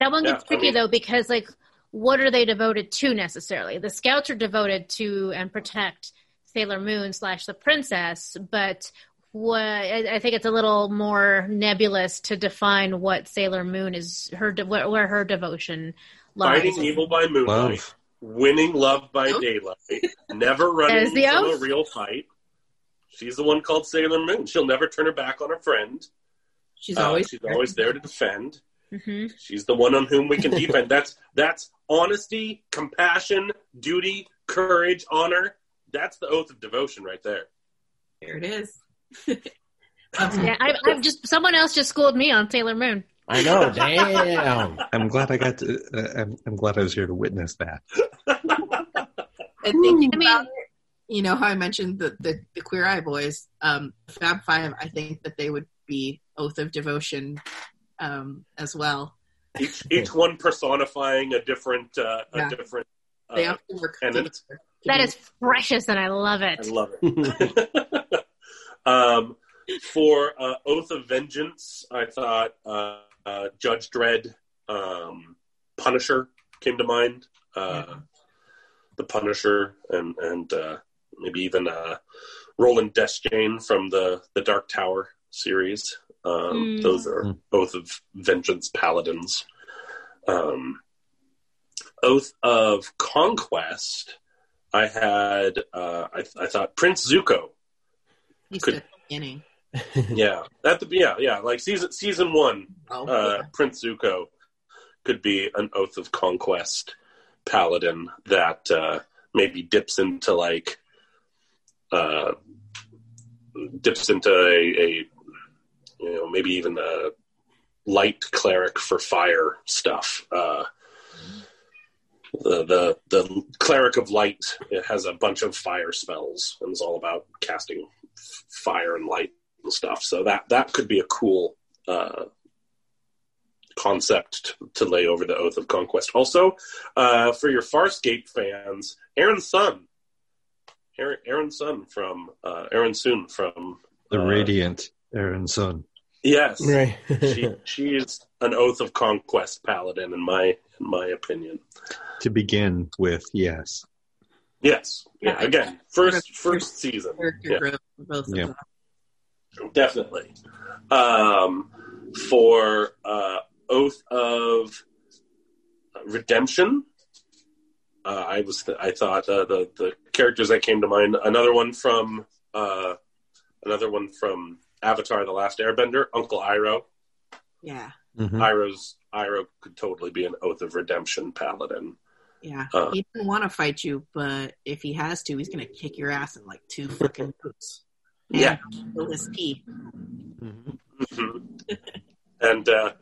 That one Yeah, gets I tricky mean- though because like, what are they devoted to necessarily? The scouts are devoted to and protect Sailor Moon slash the princess, but what I, I think it's a little more nebulous to define what Sailor Moon is her de- where, where her devotion lies. fighting evil by moonlight, Love. winning love by Oh. daylight, never That running is the from a real fight. She's the one called Sailor Moon. She'll never turn her back on her friend. She's Uh, always she's always there to defend. hmm She's the one on whom we can depend. that's that's honesty, compassion, duty, courage, honor. That's the oath of devotion right there. There it is. Yeah, I, I've just someone else just schooled me on Sailor Moon. I know. Damn. I'm glad I got to. Uh, I'm, I'm glad I was here to witness that. And thinking I mean- about it, you know how I mentioned the, the, the Queer Eye Boys, um, Fab Five, I think that they would be Oath of Devotion um, as well. Each each one personifying a different uh, Yeah. a different. Uh, They often work and together. it's- to That be- precious, and I love it. I love it. Um, for uh, Oath of Vengeance, I thought uh, uh, Judge Dredd, um, Punisher came to mind. Uh, Yeah. The Punisher, and and uh, maybe even uh, Roland Deschain from the the Dark Tower series. Um, Mm. Those are Mm. Oath of Vengeance paladins. Um, Oath of Conquest. I had uh, I, I thought Prince Zuko. He could- said beginning. Yeah, at the yeah yeah like season season one, Oh, uh, Prince Zuko could be an Oath of Conquest paladin that uh, maybe dips into like uh, dips into a, a you know maybe even a light cleric for fire stuff. Uh, the the the cleric of light it has a bunch of fire spells and is all about casting f- fire and light and stuff. So that that could be a cool uh, concept to lay over the Oath of Conquest. Also, uh, for your Farscape fans, Aeryn Sun, Aeryn, Aeryn Sun from uh, Aaron Soon from The uh, radiant Aeryn Sun. Yes, right. she she is an Oath of Conquest paladin in my in my opinion. To begin with, yes. Yes, yeah. Yeah, Again, first first season, yeah. growth for both Yeah. definitely. Um, for uh, Oath of Redemption, uh, I was I thought uh, the the characters that came to mind. Another one from uh, another one from Avatar: The Last Airbender, Uncle Iroh. Yeah, Mhm. Iroh's Iroh could totally be an Oath of Redemption paladin. yeah. Uh. he doesn't want to fight you, but if he has to, he's gonna kick your ass in like two fucking boots. Yeah. Kill his pee. Mhm. Mhm. and uh,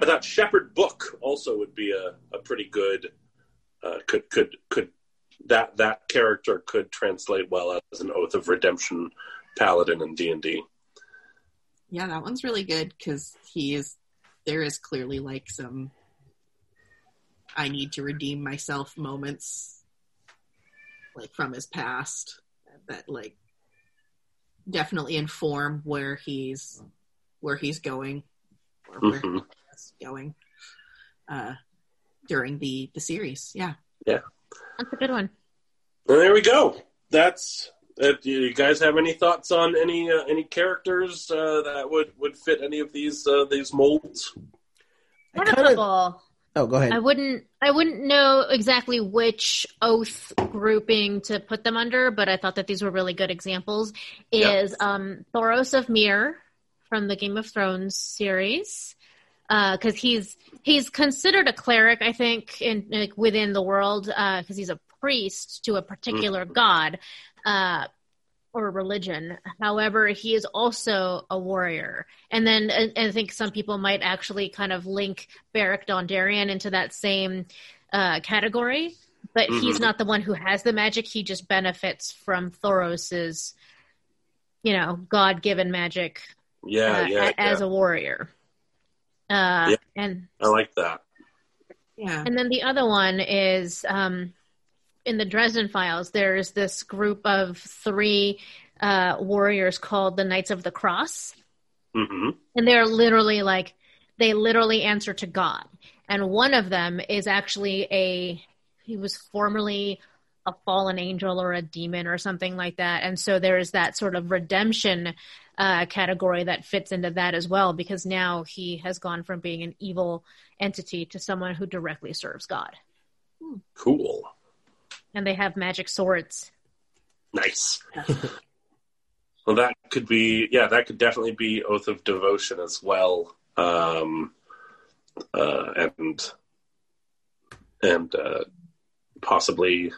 I thought Shepherd Book also would be a, a pretty good uh, could could could that that character could translate well as an Oath of Redemption paladin in D and D. Yeah, that one's really good because he is. There is clearly like some. I need to redeem myself moments. like from his past that like definitely inform where he's where he's going or where Mhm. he's going uh during the the series yeah yeah That's a good one. And there we go. That's. Uh, do you guys have any thoughts on any uh, any characters uh, that would, would fit any of these uh, these molds? I kinda- couple. Oh, go ahead. I wouldn't I wouldn't know exactly which oath grouping to put them under, but I thought that these were really good examples. Yeah. Is um Thoros of Myr from the Game of Thrones series. because he's he's considered a cleric, I think, in like, within the world, because he's a priest to a particular god uh, or religion. However, he is also a warrior, and then and, and I think some people might actually kind of link Beric Dondarrion into that same uh, category. But he's Mhm. not the one who has the magic. He just benefits from Thoros's, you know, God-given magic Yeah, uh, yeah, a- as yeah. a warrior. Uh, Yeah. And I like that. Yeah. and then the other one is um, in the Dresden Files. There's this group of three uh, warriors called the Knights of the Cross, hmm and they're literally like they literally answer to God. And one of them is actually a he was formerly a fallen angel or a demon or something like that. And so there's that sort of redemption uh, category that fits into that as well, because now he has gone from being an evil entity to someone who directly serves God. Cool. And they have magic swords. Nice. well, that could be, yeah, that could definitely be Oath of Devotion as well. Um, uh, and, and, uh, possibly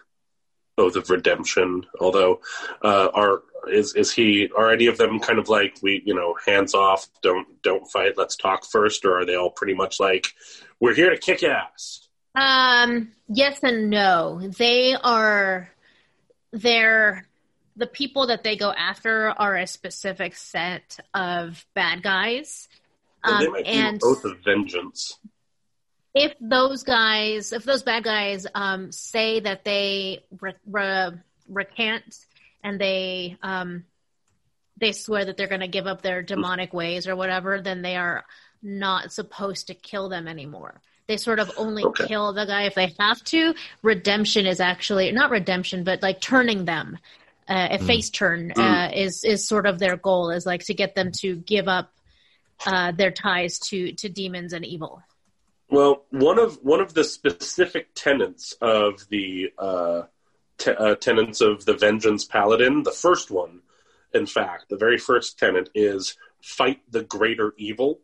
Oath of Redemption. Although, uh, are, is, is he, are any of them kind of like, we, you know, hands off, don't, don't fight, let's talk first? Or are they all pretty much like, we're here to kick ass? Um, yes and no. They are they're the people that they go after are a specific set of bad guys. Um, might and do Oath of Vengeance. if those guys, if those bad guys um, say that they re- re- recant and they um, they swear that they're going to give up their demonic ways or whatever, then they are not supposed to kill them anymore. They sort of only Okay. kill the guy if they have to. Redemption is actually not redemption, but like turning them. Uh, a face turn uh, is is sort of their goal is like to get them to give up uh, their ties to to demons and evil. Well, one of one of the specific tenets of the uh, te- uh, tenets of the Vengeance Paladin, the first one, in fact, the very first tenet is fight the greater evil,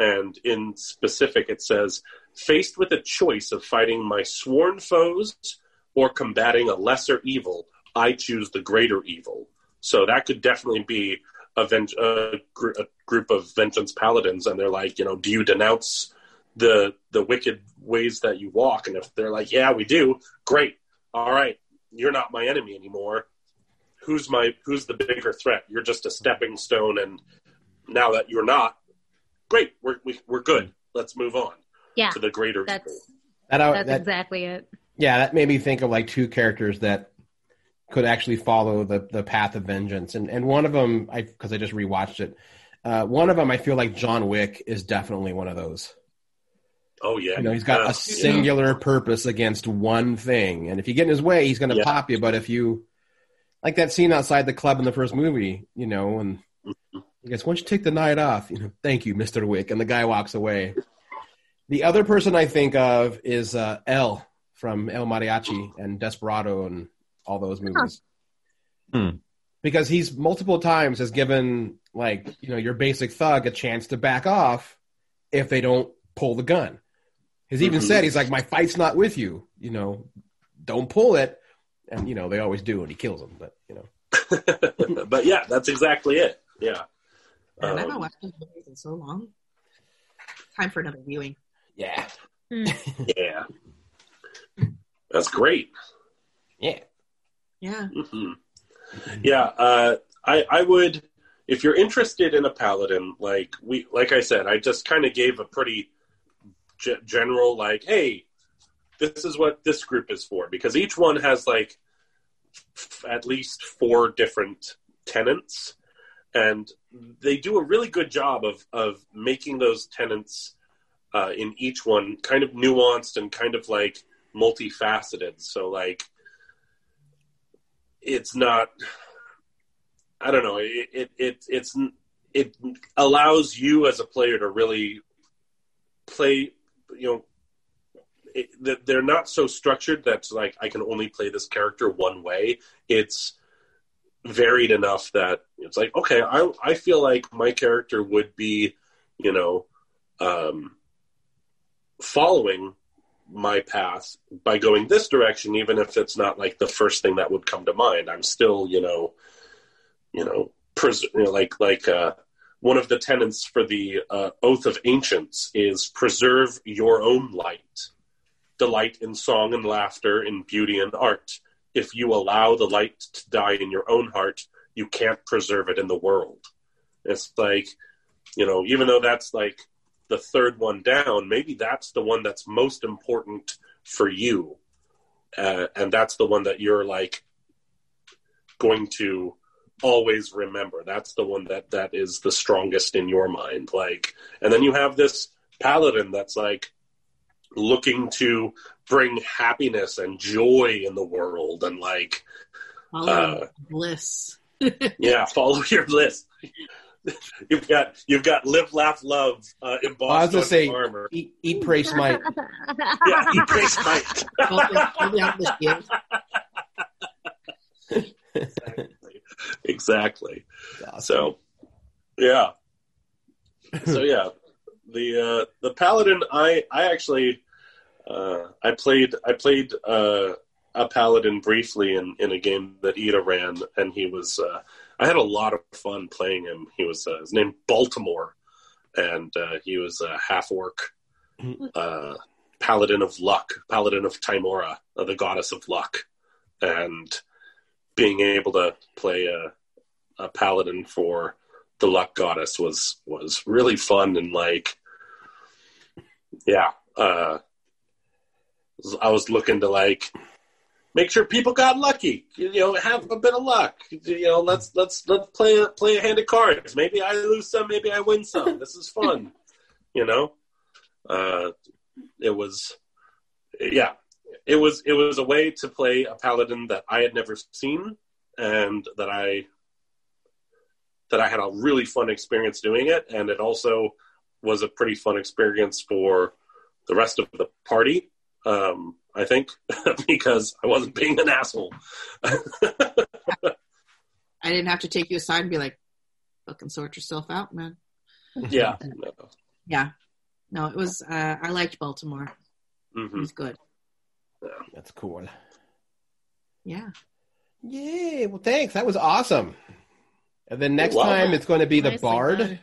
and in specific, it says faced with a choice of fighting my sworn foes or combating a lesser evil, I choose the greater evil. So that could definitely be a, ven- a, gr- a group of vengeance paladins, and they're like, you know, do you denounce the the wicked ways that you walk? And if they're like, yeah, we do, great, all right, you're not my enemy anymore. Who's my who's the bigger threat? You're just a stepping stone, and now that you're not, great, we're we, we're good. Let's move on Yeah, to the greater that's evil. That, I- that's that- exactly it. yeah, that made me think of like two characters that could actually follow the the path of vengeance, and and one of them, I because I just rewatched it. Uh, one of them, I feel like John Wick is definitely one of those. Oh yeah, You know, he's got Uh, a singular purpose against one thing, and if you get in his way, he's going to Yeah. pop you. But if you like that scene outside the club in the first movie, you know, and he goes, "Why don't you take the night off?" You know, thank you, Mister Wick, and the guy walks away. The other person I think of is uh, El from El Mariachi and Desperado and all those movies. Hmm. Because he's multiple times has given like you know your basic thug a chance to back off if they don't pull the gun. He's even Mhm. said he's like my fight's not with you, you know, don't pull it, and you know they always do, and he kills them. But you know, but yeah, that's exactly it. Yeah. Man, I Um, haven't watched these movies in so long. Time for another viewing. yeah, yeah. That's great. yeah, Yeah. hmm Yeah, uh, I I would if you're interested in a paladin, like we like I said, I just kind of gave a pretty ge- general like, hey, this is what this group is for because each one has like f- at least four different tenants, and they do a really good job of of making those tenants uh, in each one kind of nuanced and kind of like multifaceted. So like it's not I don't know. It, it it it's it allows you as a player to really play. You know, it, they're not so structured that like I can only play this character one way. It's varied enough that it's like okay, I I feel like my character would be, you know, um, following my path by going this direction, even if it's not like the first thing that would come to mind. I'm still, you know, you know, pres- like like uh, one of the tenets for the uh, oath of ancients is preserve your own light, delight in song and laughter, in beauty and art. If you allow the light to die in your own heart, you can't preserve it in the world. It's like, you know, even though that's like the third one down, maybe that's the one that's most important for you. Uh, and that's the one that you're like going to always remember. That's the one that that is the strongest in your mind. Like, and then you have this paladin that's like looking to bring happiness and joy in the world, and like, Follow Uh, bliss. yeah, follow your bliss. you've got you've got live, laugh, love uh, I was embossed gonna on say, your armor. eat, eat, pray, smite. Yeah, you praise Mike. Hold it- hold it on the shield. exactly. exactly. So, yeah. So yeah, the uh, the paladin. I I actually uh, I played I played uh, a paladin briefly in in a game that Ida ran, and he was. Uh, I had a lot of fun playing him. He was uh, his name Baltimore, and uh, he was a half orc. Uh, paladin of luck, paladin of Tymora, uh, the goddess of luck, and being able to play a, a paladin for the luck goddess was was really fun and like yeah uh i was looking to like make sure people got lucky you know have a bit of luck. You know let's let's let's play a play a hand of cards. Maybe i lose some maybe i win some. This is fun you know? Uh it was yeah it was it was a way to play a paladin that I had never seen and that I that I had a really fun experience doing it. And it also was a pretty fun experience for the rest of the party um, I think because I wasn't being an asshole I didn't have to take you aside and be like, fucking sort yourself out, man. yeah no. Yeah. No, it was, uh, I liked Baltimore. It Mhm. was good. That's cool. Yeah. Yay! Well, thanks. That was awesome. And then next Wow. time it's going to be the Nicely bard.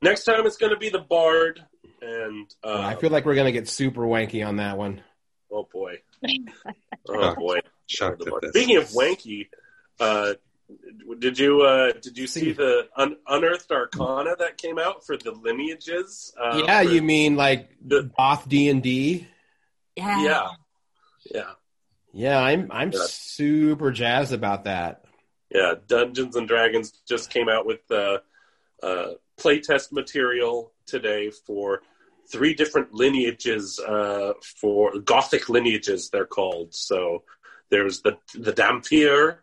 next time it's going to be the bard and uh, I feel like we're going to get super wanky on that one. oh boy oh boy Shocked at this. Speaking of wanky, uh, did you uh, did you see the un- unearthed arcana that came out for the lineages? Uh, yeah, you mean like the- Goth D and D? Yeah. yeah, yeah, Yeah, I'm I'm Yeah. super jazzed about that. yeah. Dungeons and Dragons just came out with uh, uh, playtest material today for three different lineages uh, for Gothic lineages. They're called so. There's the the Dhampir,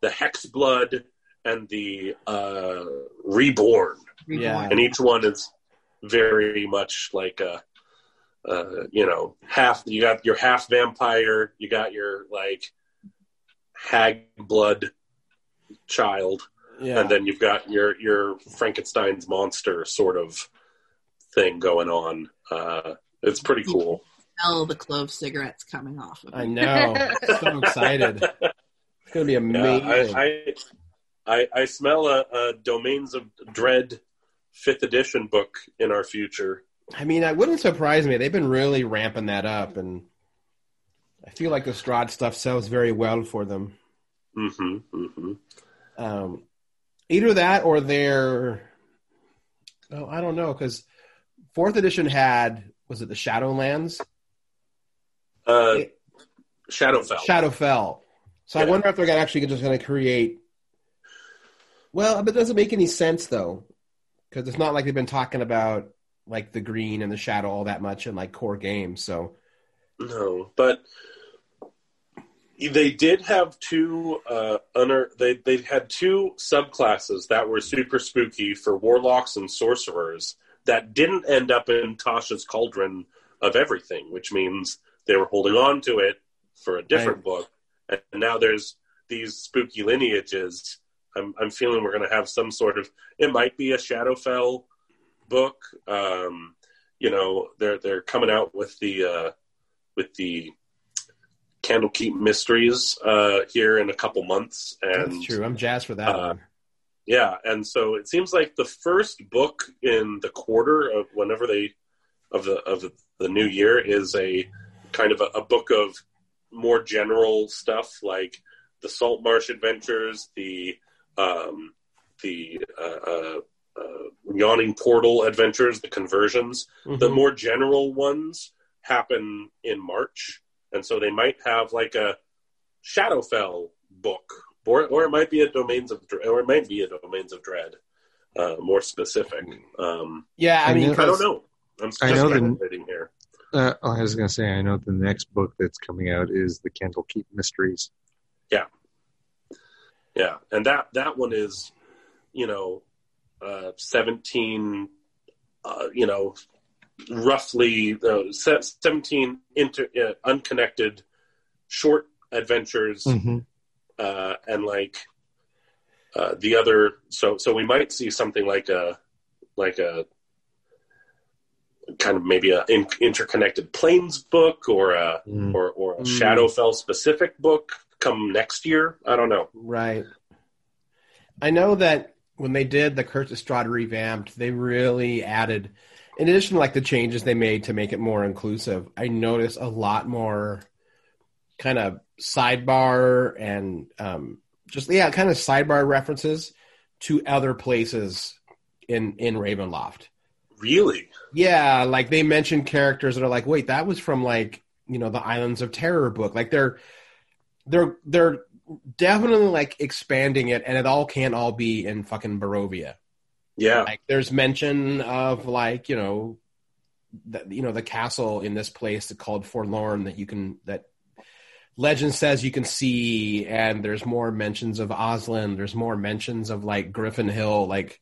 the Hexblood, and the uh, Reborn. Yeah. and each one is very much like a, uh, you know, half. You got your half vampire, you got your like hag blood child, Yeah, and then you've got your your Frankenstein's monster sort of thing going on. Uh, it's pretty cool. Smell the clove cigarettes coming off of I it. know. so excited. It's going to be Yeah, amazing. I, I, I I smell a, a Domains of Dread fifth edition book in our future. I mean, that wouldn't surprise me. They've been really ramping that up, and I feel like the Strahd stuff sells very well for them. hmm hmm Um, either that or their, oh, I don't know, because fourth edition had was it the Shadowlands? Uh, Shadowfell. Shadowfell. So I wonder if they're gonna actually just going to create. Well, but it doesn't make any sense though, because it's not like they've been talking about like the green and the shadow all that much in like core games. So No, but they did have two uh uner- they they had two subclasses that were super spooky for warlocks and sorcerers that didn't end up in Tasha's cauldron of everything, which means they were holding on to it for a different book. And now there's these spooky lineages. I'm I'm feeling we're gonna have some sort of it might be a Shadowfell book. Um you know, they're they're coming out with the uh with the Candlekeep Mysteries uh, here in a couple months, and that's true. I'm jazzed for that uh, one. Yeah, and so it seems like the first book in the quarter of whenever they of the of the, the new year is a kind of a, a book of more general stuff like the Salt Marsh Adventures, the um, the uh, uh, uh, Yawning Portal Adventures, the conversions the Mhm. more general ones happen in March, and so they might have like a Shadowfell book, or or it might be a Domains of Dread, or it might be a Domains of Dread, uh, more specific. Um, yeah, I I mean, know- I don't know. I'm just I know the- speculating here. Uh, I was going to say, I know the next book that's coming out is the Candlekeep Mysteries. Yeah, yeah, and that that one is, you know, uh, seventeen, uh, you know, roughly uh, seventeen inter uh, unconnected short adventures, Mm-hmm. Uh, and like uh, the other. So so we might see something like a like a kind of maybe a in, interconnected planes book or a Mm. or or a Mm. Shadowfell specific book come next year. I don't know. Right. I know that when they did the Curse of Strahd revamped, they really added, in addition to like the changes they made to make it more inclusive, I noticed a lot more kind of sidebar and um, just, yeah, kind of sidebar references to other places in, in Ravenloft. Really? Yeah, like they mentioned characters that are like, wait, that was from like you know the Islands of Terror book. Like they're they're they're definitely like expanding it, and it all can't all be in fucking Barovia. Yeah. Like there's mention of like you know the, you know the castle in this place called Forlorn that you can that legend says you can see, and there's more mentions of Azalin. There's more mentions of like Gryphon Hill, like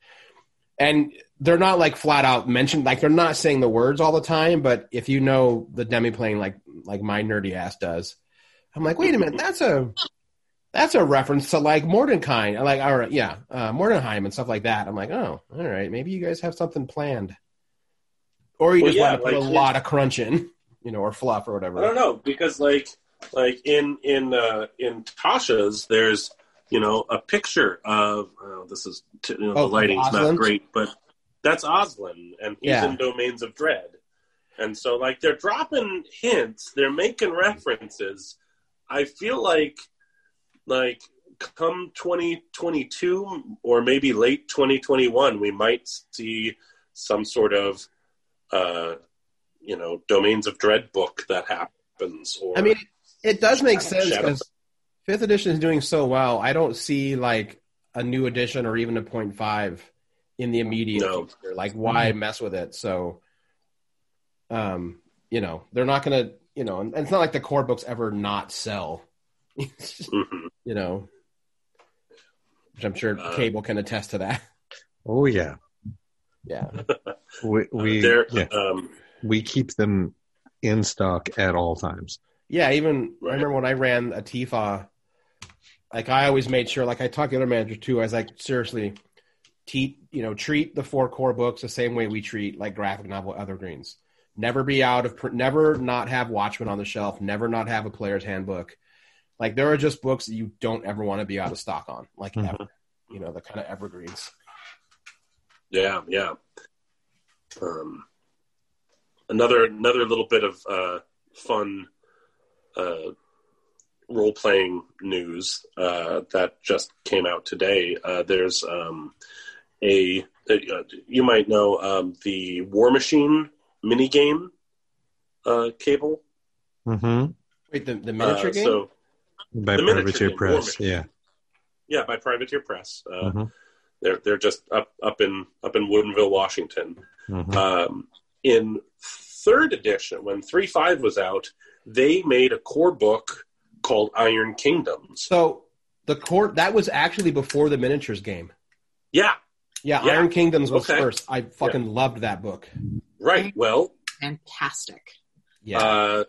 and they're not like flat out mentioned like they're not saying the words all the time but if you know the demi demiplane like like my nerdy ass does i'm like wait a minute that's a that's a reference to like mordenkainen like all right, yeah uh mordenheim and stuff like that. I'm like oh all right maybe you guys have something planned. Or you Well, just yeah, want to put like, a lot of crunch in you know or fluff or whatever. I don't know because like like in in uh, in Tasha's there's you know a picture of oh, this is t- you know, Oh, the lighting's not great but that's Azalin and he's Yeah. in Domains of Dread. And so like they're dropping hints they're making references. I feel like like come 2022 or maybe late 2021 we might see some sort of uh you know domains of dread book that happens or i mean it does make sense because fifth edition is doing so well i don't see like a new edition or even a point five in the immediate No. future. Like why mess with it? So um you know they're not gonna you know and it's not like the core books ever not sell. Mhm. you know? Which i'm sure Uh, cable can attest to that. Oh yeah, yeah. We we, There, yeah, um, we keep them in stock at all times. Yeah, even I remember when I ran a TIFA, like I always made sure, like I talked to other managers too. I was like, seriously, te- you know, treat the four core books the same way we treat like graphic novel evergreens. Never be out of, print, never not have Watchmen on the shelf. Never not have a player's handbook. Like there are just books that you don't ever want to be out of stock on, like Mhm. ever. You know, the kind of evergreens. yeah, yeah. Um, another another little bit of uh, fun uh, role playing news uh, that just came out today. Uh, there's um, a, uh, you might know um, the Warmachine minigame uh, cable. Mm-hmm. Wait, the, the miniature Uh, game? So, by The Privateer game, Press. War Yeah. Yeah, by Privateer Press. Uh, Mhm. They're they're just up up in up in Woodinville, Washington. Mhm. Um, in third edition, when three five was out, they made a core book called Iron Kingdoms. So the court that was actually before the miniatures game. Yeah, Yeah, Yeah. Iron Kingdoms was Okay. first. I fucking loved that book. right. Well, Fantastic. Yeah. uh,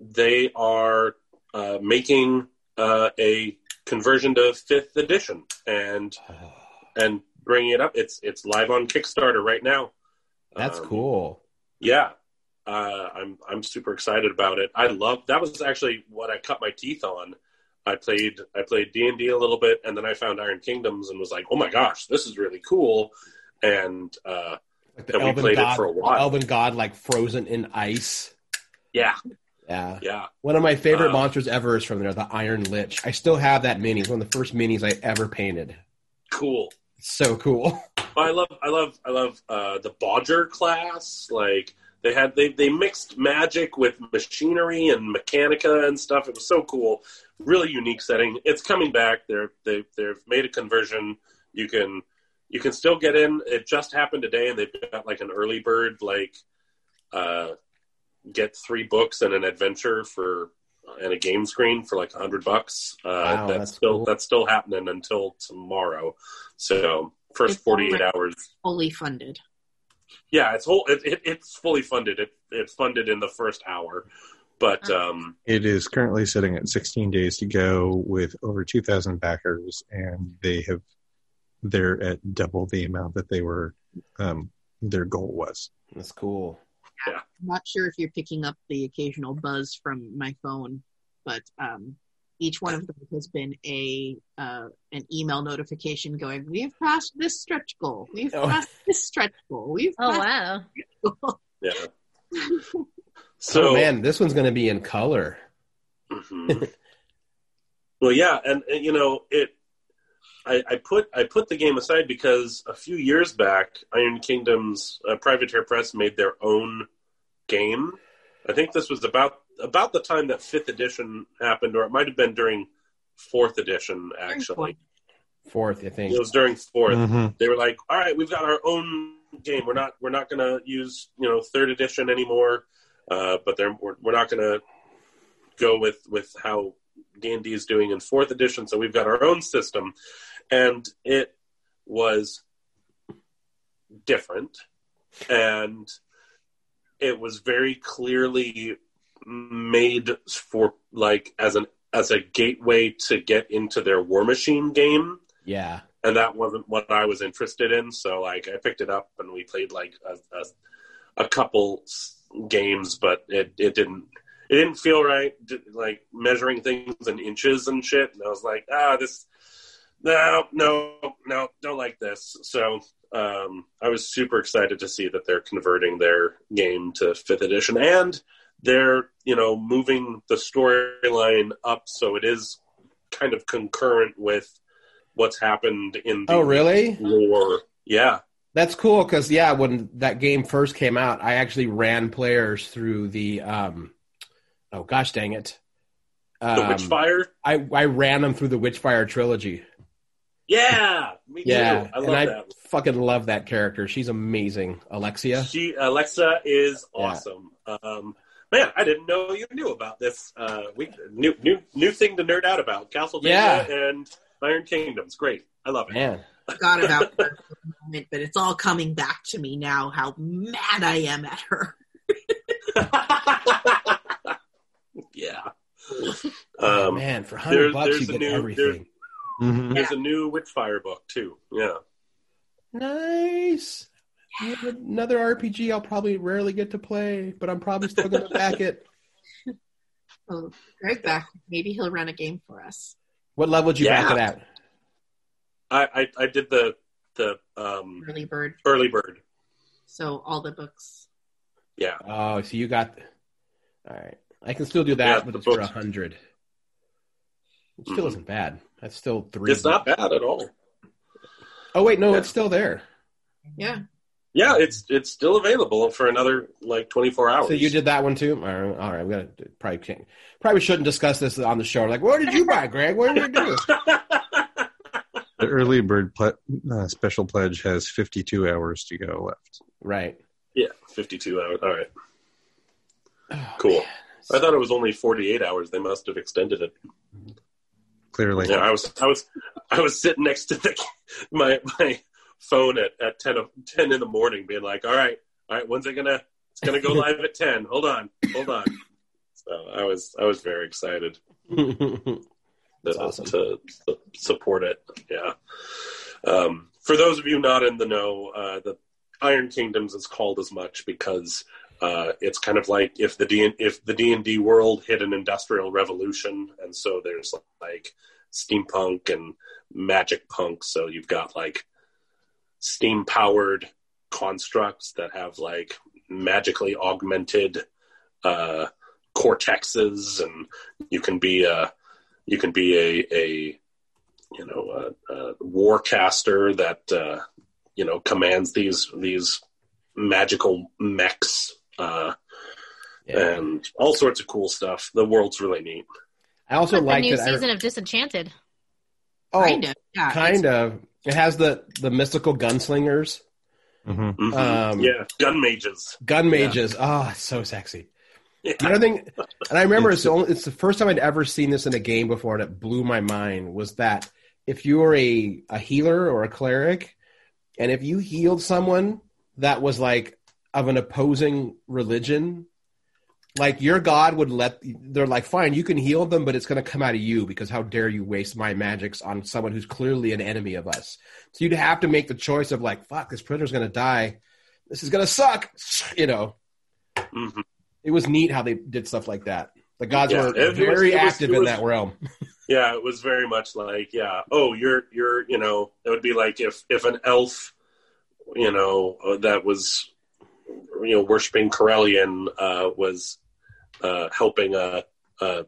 they are uh, making uh, a conversion to fifth edition and and bringing it up. It's it's live on Kickstarter right now. That's Um, cool. Yeah, uh, I'm I'm super excited about it. I love that was actually what I cut my teeth on. I played I played D and D a little bit, and then I found Iron Kingdoms and was like, oh my gosh, this is really cool. And uh, Like and we played it for a while. Elven God like frozen in ice. yeah, Yeah. yeah, One of my favorite Uh, monsters ever is from there, the Iron Lich. I still have that mini. It's one of the first minis I ever painted. cool. So cool. I love I love I love uh, the Bodger class. Like they had they they mixed magic with machinery and mechanica and stuff. It was so cool. Really unique setting. It's coming back. They're they they've made a conversion. You can you can still get in. It just happened today, and they've got like an early bird like uh, get three books and an adventure for and a game screen for like a hundred bucks. Uh, Wow, that's, that's still cool. that's still happening until tomorrow. So first forty eight hours. Fully funded. Yeah, it's whole. It, it, it's fully funded. It it's funded in the first hour, but um, It is currently sitting at 16 days to go with over 2,000 backers, and they have they're at double the amount that they were um, their goal was. That's cool. I'm not sure if you're picking up the occasional buzz from my phone, but um, each one of them has been a uh, an email notification going, "We've passed this stretch goal. We've Oh. passed this stretch goal. We've Oh passed wow! yeah. So So oh, man, this one's gonna be in color. mhm. well, yeah, and, and, you know it. I, I put I put the game aside because a few years back, Iron Kingdoms uh, Privateer Press made their own game. I think this was about about the time that fifth edition happened, or it might have been during fourth edition. Actually, Fourth, I think. it was during 4th Mm-hmm. they were like, "All right, we've got our own game. We're not we're not going to use you know third edition anymore, uh, but they're, we're we're not going to go with with how D and D is doing in fourth edition. So we've got our own system, and it was different, and it was very clearly made for like as an as a gateway to get into their Warmachine game Yeah. and that wasn't what I was interested in. So like I picked it up and we played like a, a, a couple games, but it, it didn't it didn't feel right. Like measuring things in inches and shit, and I was like, ah, this no, no, no, don't like this. So um, I was super excited to see that they're converting their game to fifth edition and they're you know moving the storyline up so it is kind of concurrent with what's happened in the Oh, really? war. Yeah, That's cool because yeah, when that game first came out, I actually ran players through the um, oh gosh dang it, the um, Witchfire. I I ran them through the Witchfire trilogy. Yeah, me Yeah, too. I love and I that. fucking love that character. She's amazing, Alexia. She Alexa is Yeah. awesome. Um, man, I didn't know you knew about this. Uh, we new new new thing to nerd out about. Castlevania Yeah. and Iron Kingdoms. Great, I love it. Man, forgot about her for a moment, but it's all coming back to me now. How mad I am at her. yeah. oh, Um, man, for there- hundred bucks you get new- everything. Mm-hmm. There's a new Witchfire book too. Yeah. Nice. Another RPG I'll probably rarely get to play, but I'm probably still going to back it. Oh, Greg back. Maybe he'll run a game for us. What level did you Yeah. back it at? I, I, I did the the um, Early bird. early bird. So all the books. Yeah. Oh, so you got. All right, I can still do that, Yeah, but the it's for a hundred. It still Mhm. isn't bad. That's still three. It's not bad at all. Oh wait, no, Yeah. it's still there. Yeah. Yeah, it's it's still available for another like 24 hours. So you did that one too. All right, all right we got to probably can't, probably shouldn't discuss this on the show. Like, what did you buy, Greg? What did you do? The early bird ple- uh, special pledge has 52 hours to go left. right. Yeah, 52 hours. All right. cool. I thought it was only 48 hours. They must have extended it. Clearly, Yeah, I was I was I was sitting next to the my my phone at at 10 of 10 in the morning being like, "All right. All right, when's it going to it's going to go live at 10. Hold on. Hold on." So, I was I was very excited to, awesome. to, to support it. Yeah. Um, for those of you not in the know, uh, the Iron Kingdoms is called as much because uh, it's kind of like if the D if the D and D world hit an industrial revolution, and so there's like steampunk and magic punk. So you've got like steam powered constructs that have like magically augmented uh, cortexes, and you can be a you can be a, a you know a, a warcaster that uh, you know commands these these magical mechs uh, Yeah. and all sorts of cool stuff. The world's really neat. I also Like the new that. I- season of Disenchanted. Oh, kind of. Yeah, kind of. It has the the mystical gunslingers, hmm Mhm. um, yeah, gun mages. gun mages. Oh, so sexy. Yeah. The other thing, and I remember it's the, only, it's the first time I'd ever seen this in a game before, and it blew my mind. Was that if you were a a healer or a cleric, and if you healed someone that was like of an opposing religion, like your god would let they're like, fine, you can heal them, but it's going to come out of you because how dare you waste my magics on someone who's clearly an enemy of us? So you'd have to make the choice of like, fuck, this prisoner's going to die. This is going to suck, you know Mhm. it was neat how they did stuff like that. The gods Yeah, were very was- active it in was- that realm. Yeah, it was very much like, yeah, oh, you're you're, you know, it would be like if if an elf, you know, uh, that was, you know, worshiping Corellon uh, was uh, helping a, a,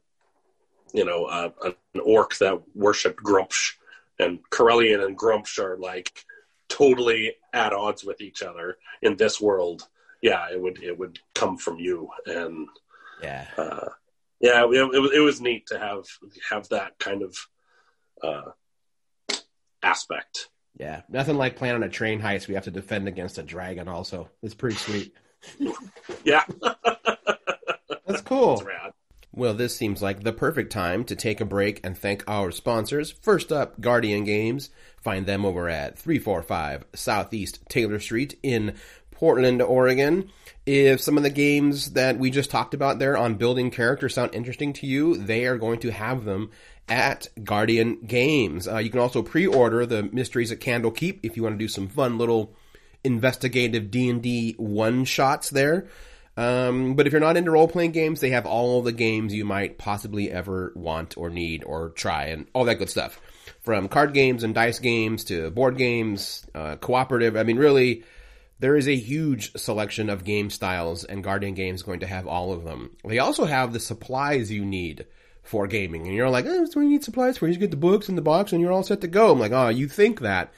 you know, a, an orc that worshipped Gruumsh, and Corellon and Gruumsh are like totally at odds with each other in this world. Yeah, it would it would come from you, and Yeah, uh, yeah, it, it, was- it was neat to have have that kind of uh, aspect. yeah. Nothing like playing on a train heist. We have to defend against a dragon. Also, it's pretty sweet. Yeah, cool. it's rad. Well, this seems like the perfect time to take a break and thank our sponsors. First up, Guardian Games. Find them over at 345 Southeast Taylor Street in Portland, Oregon. If some of the games that we just talked about there on building character sound interesting to you, they are going to have them at Guardian Games. Uh, you can also pre-order the Mysteries at Candlekeep if you want to do some fun little investigative D&D one-shots there. Um, but if you're not into role playing games, they have all the games you might possibly ever want or need or try and all that good stuff. From card games and dice games to board games, uh, cooperative. I mean, really, there is a huge selection of game styles, and Guardian Games going to have all of them. They also have the supplies you need for gaming, and you're like, oh, that's what you need supplies for. You get the books and the box, and you're all set to go. I'm like, oh, you think that,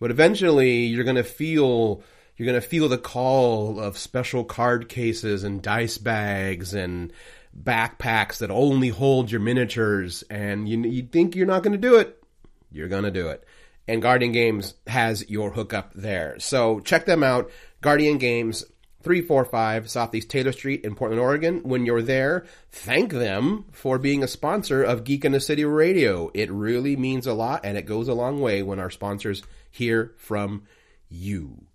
but eventually you're going to feel you're going to feel the call of special card cases and dice bags and backpacks that only hold your miniatures and you you think you're not going to do it you're going to do it and Guardian Games has your hookup there so check them out Guardian Games 345 Southeast Taylor Street in Portland, Oregon. When you're there, thank them for being a sponsor of Geek in the City Radio. It really means a lot and it goes a long way when our sponsors hear from you.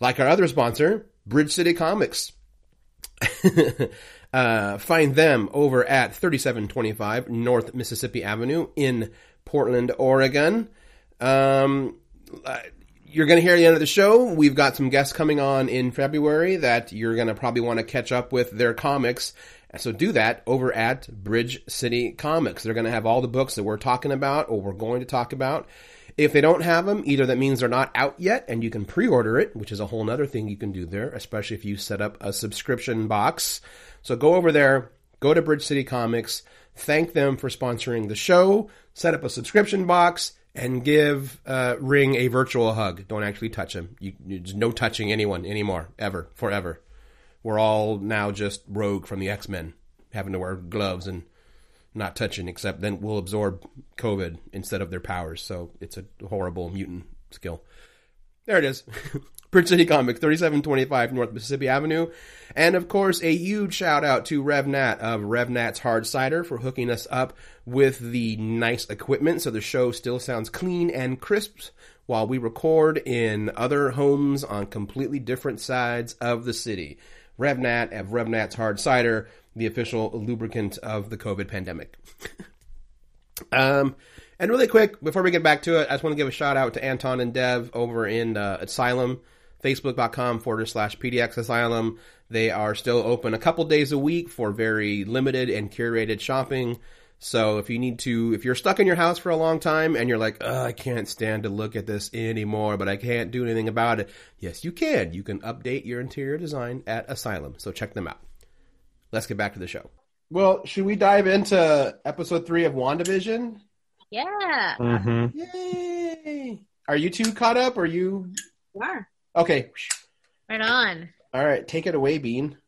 Like our other sponsor, Bridge City Comics. uh, find them over at 3725 North Mississippi Avenue in Portland, Oregon. Um, you're going to hear the end of the show. We've got some guests coming on in February that you're going to probably want to catch up with their comics. So do that over at Bridge City Comics. They're going to have all the books that we're talking about or we're going to talk about. If they don't have them, either that means they're not out yet and you can pre-order it, which is a whole other thing you can do there, especially if you set up a subscription box. So go over there, go to Bridge City Comics, thank them for sponsoring the show, set up a subscription box, and give uh, Ring a virtual hug. Don't actually touch him. You, there's no touching anyone anymore, ever, forever. We're all now just Rogue from the X Men, having to wear gloves and not touching, except then we'll absorb COVID instead of their powers. So it's a horrible mutant skill. There it is. Bridge City Comics, 3725 North Mississippi Avenue. And of course, a huge shout out to RevNat of RevNat's Hard Cider for hooking us up with the nice equipment so the show still sounds clean and crisp while we record in other homes on completely different sides of the city. RevNat of RevNat's Hard Cider, the official lubricant of the COVID pandemic. um, and really quick, before we get back to it, I just want to give a shout out to Anton and Dev over in uh, Asylum facebook.com forward slash PDX Asylum. They are still open a couple days a week for very limited and curated shopping. So if you need to, if you're stuck in your house for a long time and you're like, I can't stand to look at this anymore, but I can't do anything about it. Yes, you can. You can update your interior design at Asylum. So check them out. Let's get back to the show. Well, should we dive into episode three of WandaVision? Yeah. Mm-hmm. Yay! Are you two caught up? Or you? We Are. Okay. Right on. All right. Take it away, Bean.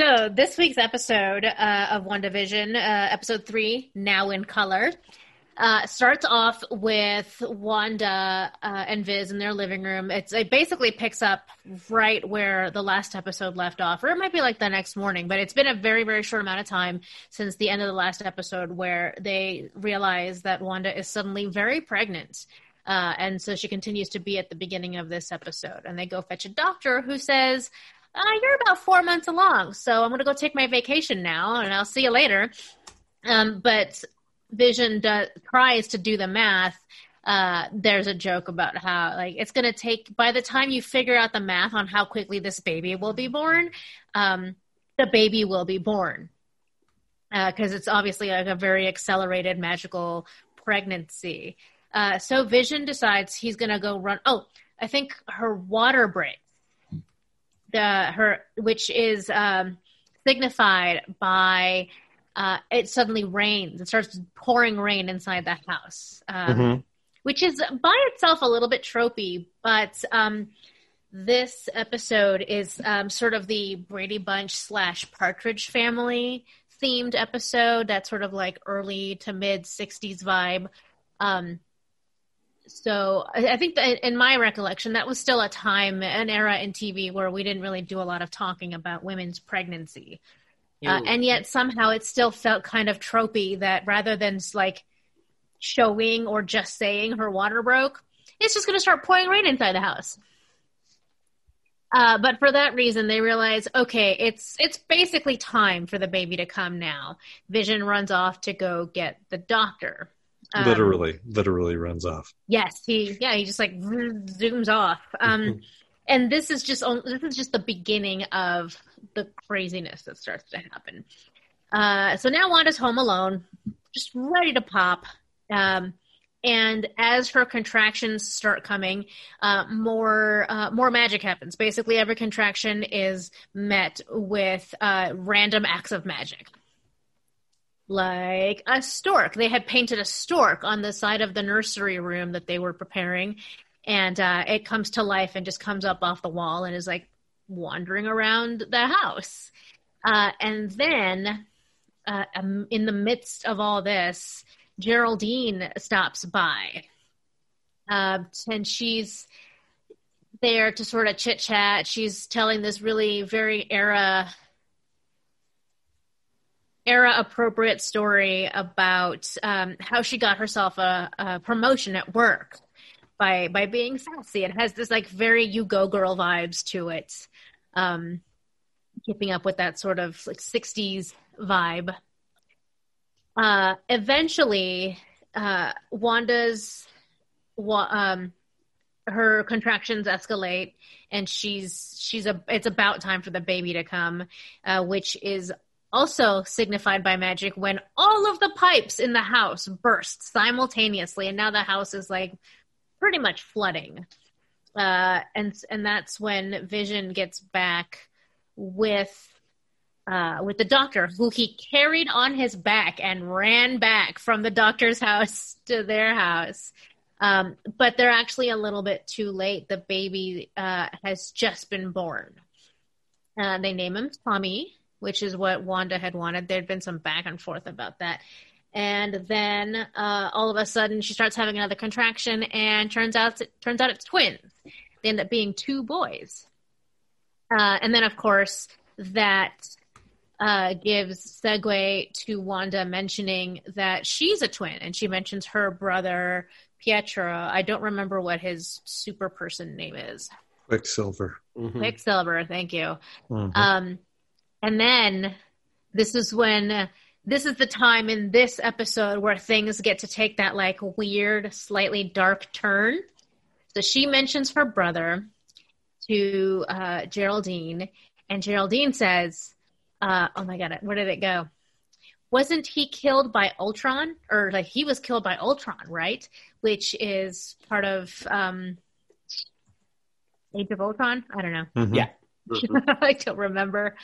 So this week's episode uh, of WandaVision, uh, episode three, now in color, uh, starts off with Wanda uh, and Viz in their living room. It's it basically picks up right where the last episode left off, or it might be like the next morning. But it's been a very very short amount of time since the end of the last episode where they realize that Wanda is suddenly very pregnant. Uh, and so she continues to be at the beginning of this episode. And they go fetch a doctor who says, uh, You're about four months along, so I'm going to go take my vacation now, and I'll see you later. Um, but Vision does, tries to do the math. Uh, there's a joke about how like it's going to take by the time you figure out the math on how quickly this baby will be born, um, the baby will be born because uh, it's obviously like a very accelerated magical pregnancy. Uh, so Vision decides he's going to go run. Oh, I think her water breaks. The her which is um, signified by uh, it suddenly rains. It starts pouring rain inside the house, um, Mhm. which is by itself a little bit tropey. But um, this episode is um, sort of the Brady Bunch slash Partridge Family themed episode. That's sort of like early to mid '60s vibe. So I, I think that in my recollection, that was still a time, an era in TV where we didn't really do a lot of talking about women's pregnancy. Uh, and yet somehow it still felt kind of tropey that rather than like showing or just saying her water broke, it's just going to start pouring rain inside the house. Uh, but for that reason, they realize, okay, it's it's basically time for the baby to come now. Vision runs off to go get the doctor. Um, literally, literally runs off. Yes, he yeah he just like zooms off. Um, and this is just on- this is just the beginning of the craziness that starts to happen. Uh, so now Wanda's home alone, just ready to pop. Um, and as her contractions start coming, uh, more uh, more magic happens. Basically, every contraction is met with uh, random acts of magic like a stork. They had painted a stork on the side of the nursery room that they were preparing, and uh, it comes to life and just comes up off the wall and is like wandering around the house. Uh, and then, uh, um, in the midst of all this, Geraldine stops by, uh, and she's there to sort of chit chat. She's telling this really very era era appropriate story about um, how she got herself a, a promotion at work by by being sassy. It has this like very you go girl vibes to it, um, keeping up with that sort of like '60s vibe. Uh, eventually, uh, Wanda's wa- um, her contractions escalate, and she's she's a it's about time for the baby to come, uh, which is also signified by magic when all of the pipes in the house burst simultaneously, and now the house is like pretty much flooding. Uh, and and that's when Vision gets back with uh, with the doctor, who he carried on his back and ran back from the doctor's house to their house. Um, but they're actually a little bit too late. The baby uh, has just been born. Uh, they name him Tommy, which is what Wanda had wanted. There'd been some back and forth about that. And then uh, all of a sudden, she starts having another contraction, and turns out turns out it's twins. They end up being two boys. Uh, and then, of course, that uh, gives segue to Wanda mentioning that she's a twin, and she mentions her brother Pietro. I don't remember what his super person name is. Quicksilver. Mhm. Quicksilver, thank you. Mhm. Um, and then this is when this is the time in this episode where things get to take that like weird, slightly dark turn. So she mentions her brother to uh, Geraldine, and Geraldine says, uh, "Oh my god, where did it go? Wasn't he killed by Ultron, or like he was killed by Ultron, right? Which is part of um, Age of Ultron. I don't know." Mhm. Yeah. I don't remember.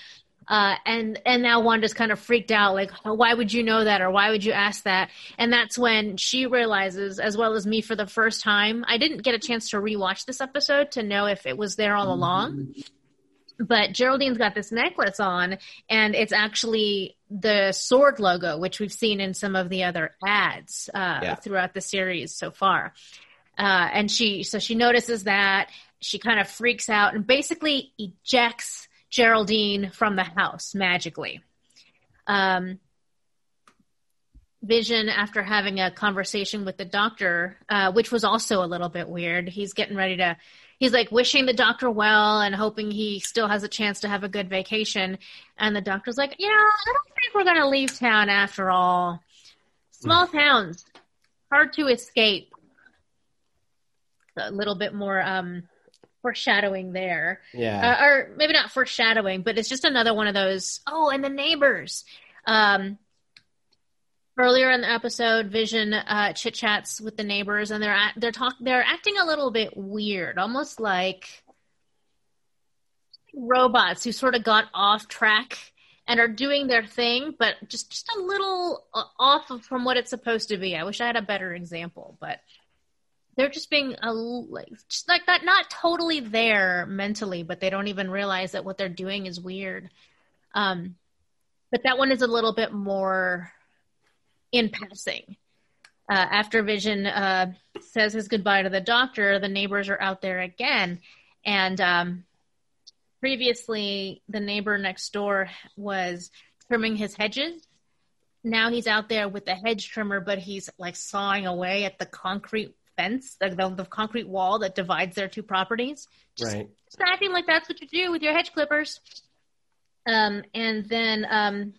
Uh, and and now Wanda's kind of freaked out, like, why would you know that, or why would you ask that? And that's when she realizes, as well as me, for the first time, I didn't get a chance to rewatch this episode to know if it was there all along. But Geraldine's got this necklace on, and it's actually the sword logo, which we've seen in some of the other ads uh, Yeah. throughout the series so far. Uh, and she, so she notices that she kind of freaks out and basically ejects Geraldine from the house magically. Um, Vision, after having a conversation with the doctor, uh, which was also a little bit weird, he's getting ready to, he's like wishing the doctor well and hoping he still has a chance to have a good vacation. And the doctor's like, you know, I don't think we're going to leave town after all. Small towns, hard to escape. A little bit more um, foreshadowing there Yeah. uh, or maybe not foreshadowing, but it's just another one of those. Oh, and the neighbors. Um, earlier in the episode, Vision uh, chit chats with the neighbors, and they're at, they're talk they're acting a little bit weird, almost like robots who sort of got off track and are doing their thing, but just just a little off of, from what it's supposed to be. I wish I had a better example, but they're just being a like just like that not totally there mentally but they don't even realize that what they're doing is weird. Um but that one is a little bit more in passing. Uh, after vision uh, says his goodbye to the doctor the neighbors are out there again. And um previously the neighbor next door was trimming his hedges. Now he's out there with the hedge trimmer but he's like sawing away at the concrete fence, the, the, the concrete wall that divides their two properties. Just, Right. just acting like that's what you do with your hedge clippers. Um, and then um,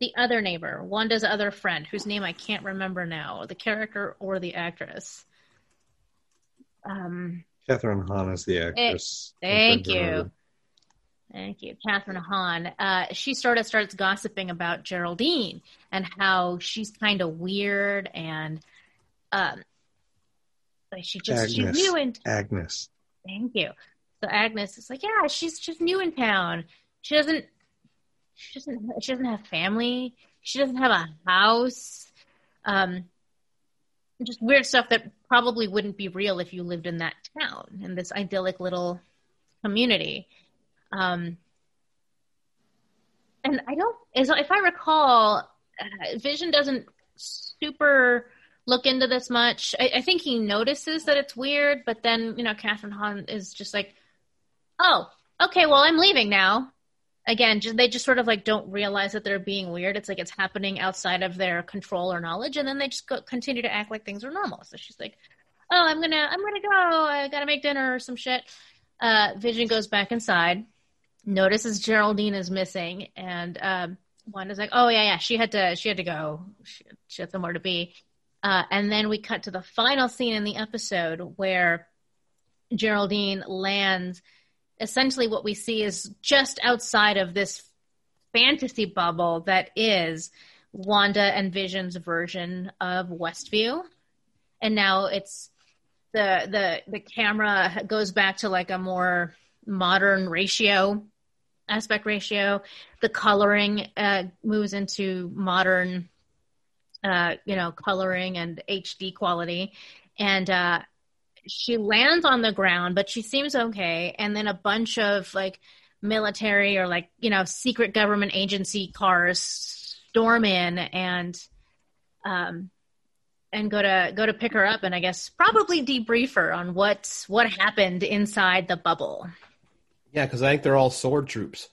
the other neighbor, Wanda's other friend, whose name I can't remember now, the character or the actress. Um, Kathryn Hahn is the actress. thank I'm trying to you. Thank you, Kathryn Hahn. Uh, she sort of starts gossiping about Geraldine and how she's kind of weird and um, like she just she's new in Agnes. Thank you. So Agnes is like, yeah, she's just new in town. She doesn't, she doesn't, she doesn't have family. She doesn't have a house. Um, just weird stuff that probably wouldn't be real if you lived in that town in this idyllic little community. Um, and I don't, as if I recall, uh, Vision doesn't super look into this much. I, I think he notices that it's weird, but then you know, Kathryn Hahn is just like, "Oh, okay, well, I'm leaving now." Again, just, they just sort of like don't realize that they're being weird. It's like it's happening outside of their control or knowledge, and then they just go, continue to act like things are normal. So she's like, "Oh, I'm gonna, I'm gonna go. I gotta make dinner or some shit." Uh, Vision goes back inside, notices Geraldine is missing, and um, Wanda's like, "Oh yeah, yeah, she had to, she had to go. She, she had somewhere to be." Uh, and then we cut to the final scene in the episode where Geraldine lands. Essentially, what we see is just outside of this fantasy bubble that is Wanda and Vision's version of Westview. And now it's the the the camera goes back to like a more modern ratio aspect ratio. The coloring uh, moves into modern uh, you know, coloring and HD quality. And uh, she lands on the ground, but she seems okay. And then a bunch of like military or like, you know, secret government agency cars storm in and um and go to go to pick her up and I guess probably debrief her on what what happened inside the bubble. Yeah, because I think they're all sword troops,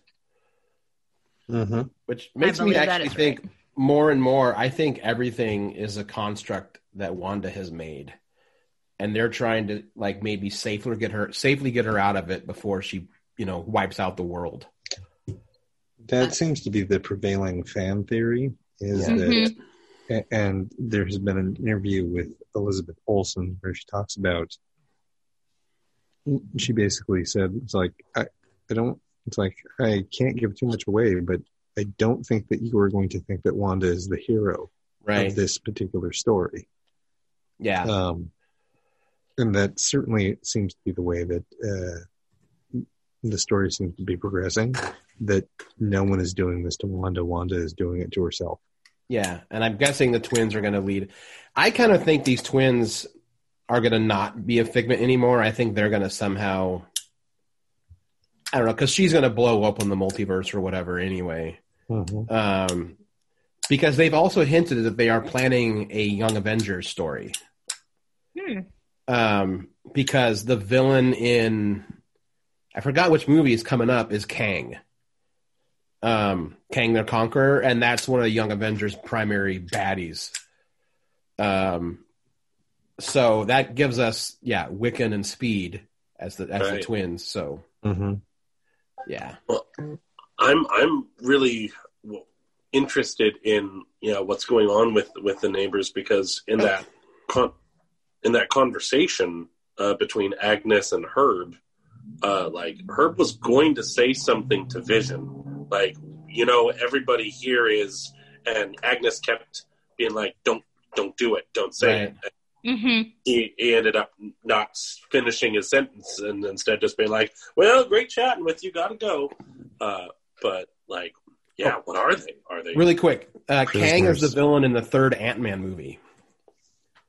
Mm-hmm. which makes me actually think right. More and more. I think everything is a construct that Wanda has made, and they're trying to like maybe safely get her safely get her out of it before she, you know, wipes out the world. That seems to be the prevailing fan theory. Is Yeah. that, mm-hmm. a- and there has been an interview with Elizabeth Olsen where she talks about. She basically said, "It's like I, I don't. It's like I can't give too much away, but I don't think that you are going to think that Wanda is the hero Right? of this particular story." yeah. Um, and that certainly seems to be the way that uh, the story seems to be progressing. That no one is doing this to Wanda. Wanda is doing it to herself. Yeah, and I'm guessing the twins are going to lead. I kind of think these twins are going to not be a figment anymore. I think they're going to somehow. I don't know because she's going to blow up on the multiverse or whatever anyway. Mhm. Um, because they've also hinted that they are planning a Young Avengers story. Hmm. Um, because the villain in I forgot which movie is coming up is Kang. Um, Kang the Conqueror, and that's one of the Young Avengers' primary baddies. Um, so that gives us yeah Wiccan and Speed as the as the twins. So Mhm. yeah, I'm I'm really interested in you know what's going on with with the neighbors because in that con- in that conversation uh, between Agnes and Herb, uh, like Herb was going to say something to Vision, like you know everybody here is, and Agnes kept being like, don't don't do it, don't say Right. it. Mm-hmm. He, he ended up not finishing his sentence and instead just being like, "Well, great chatting with you. Got to go." Uh, but like, yeah, what are they? Are they really quick. Uh, Kang is the villain in the third Ant Man movie.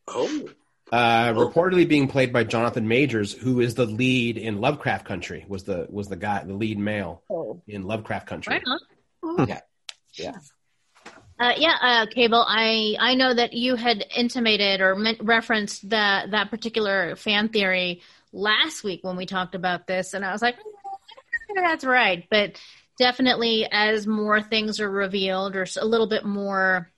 Oh, Uh, Oh. reportedly being played by Jonathan Majors, who is the lead in Lovecraft Country. Was the was the guy the lead male Oh. in Lovecraft Country? Right on. Yeah, yeah. Uh, yeah, uh, Cable. I I know that you had intimated or men- referenced that that particular fan theory last week when we talked about this, and I was like, "Mm, that's right. But definitely, as more things are revealed, or a little bit more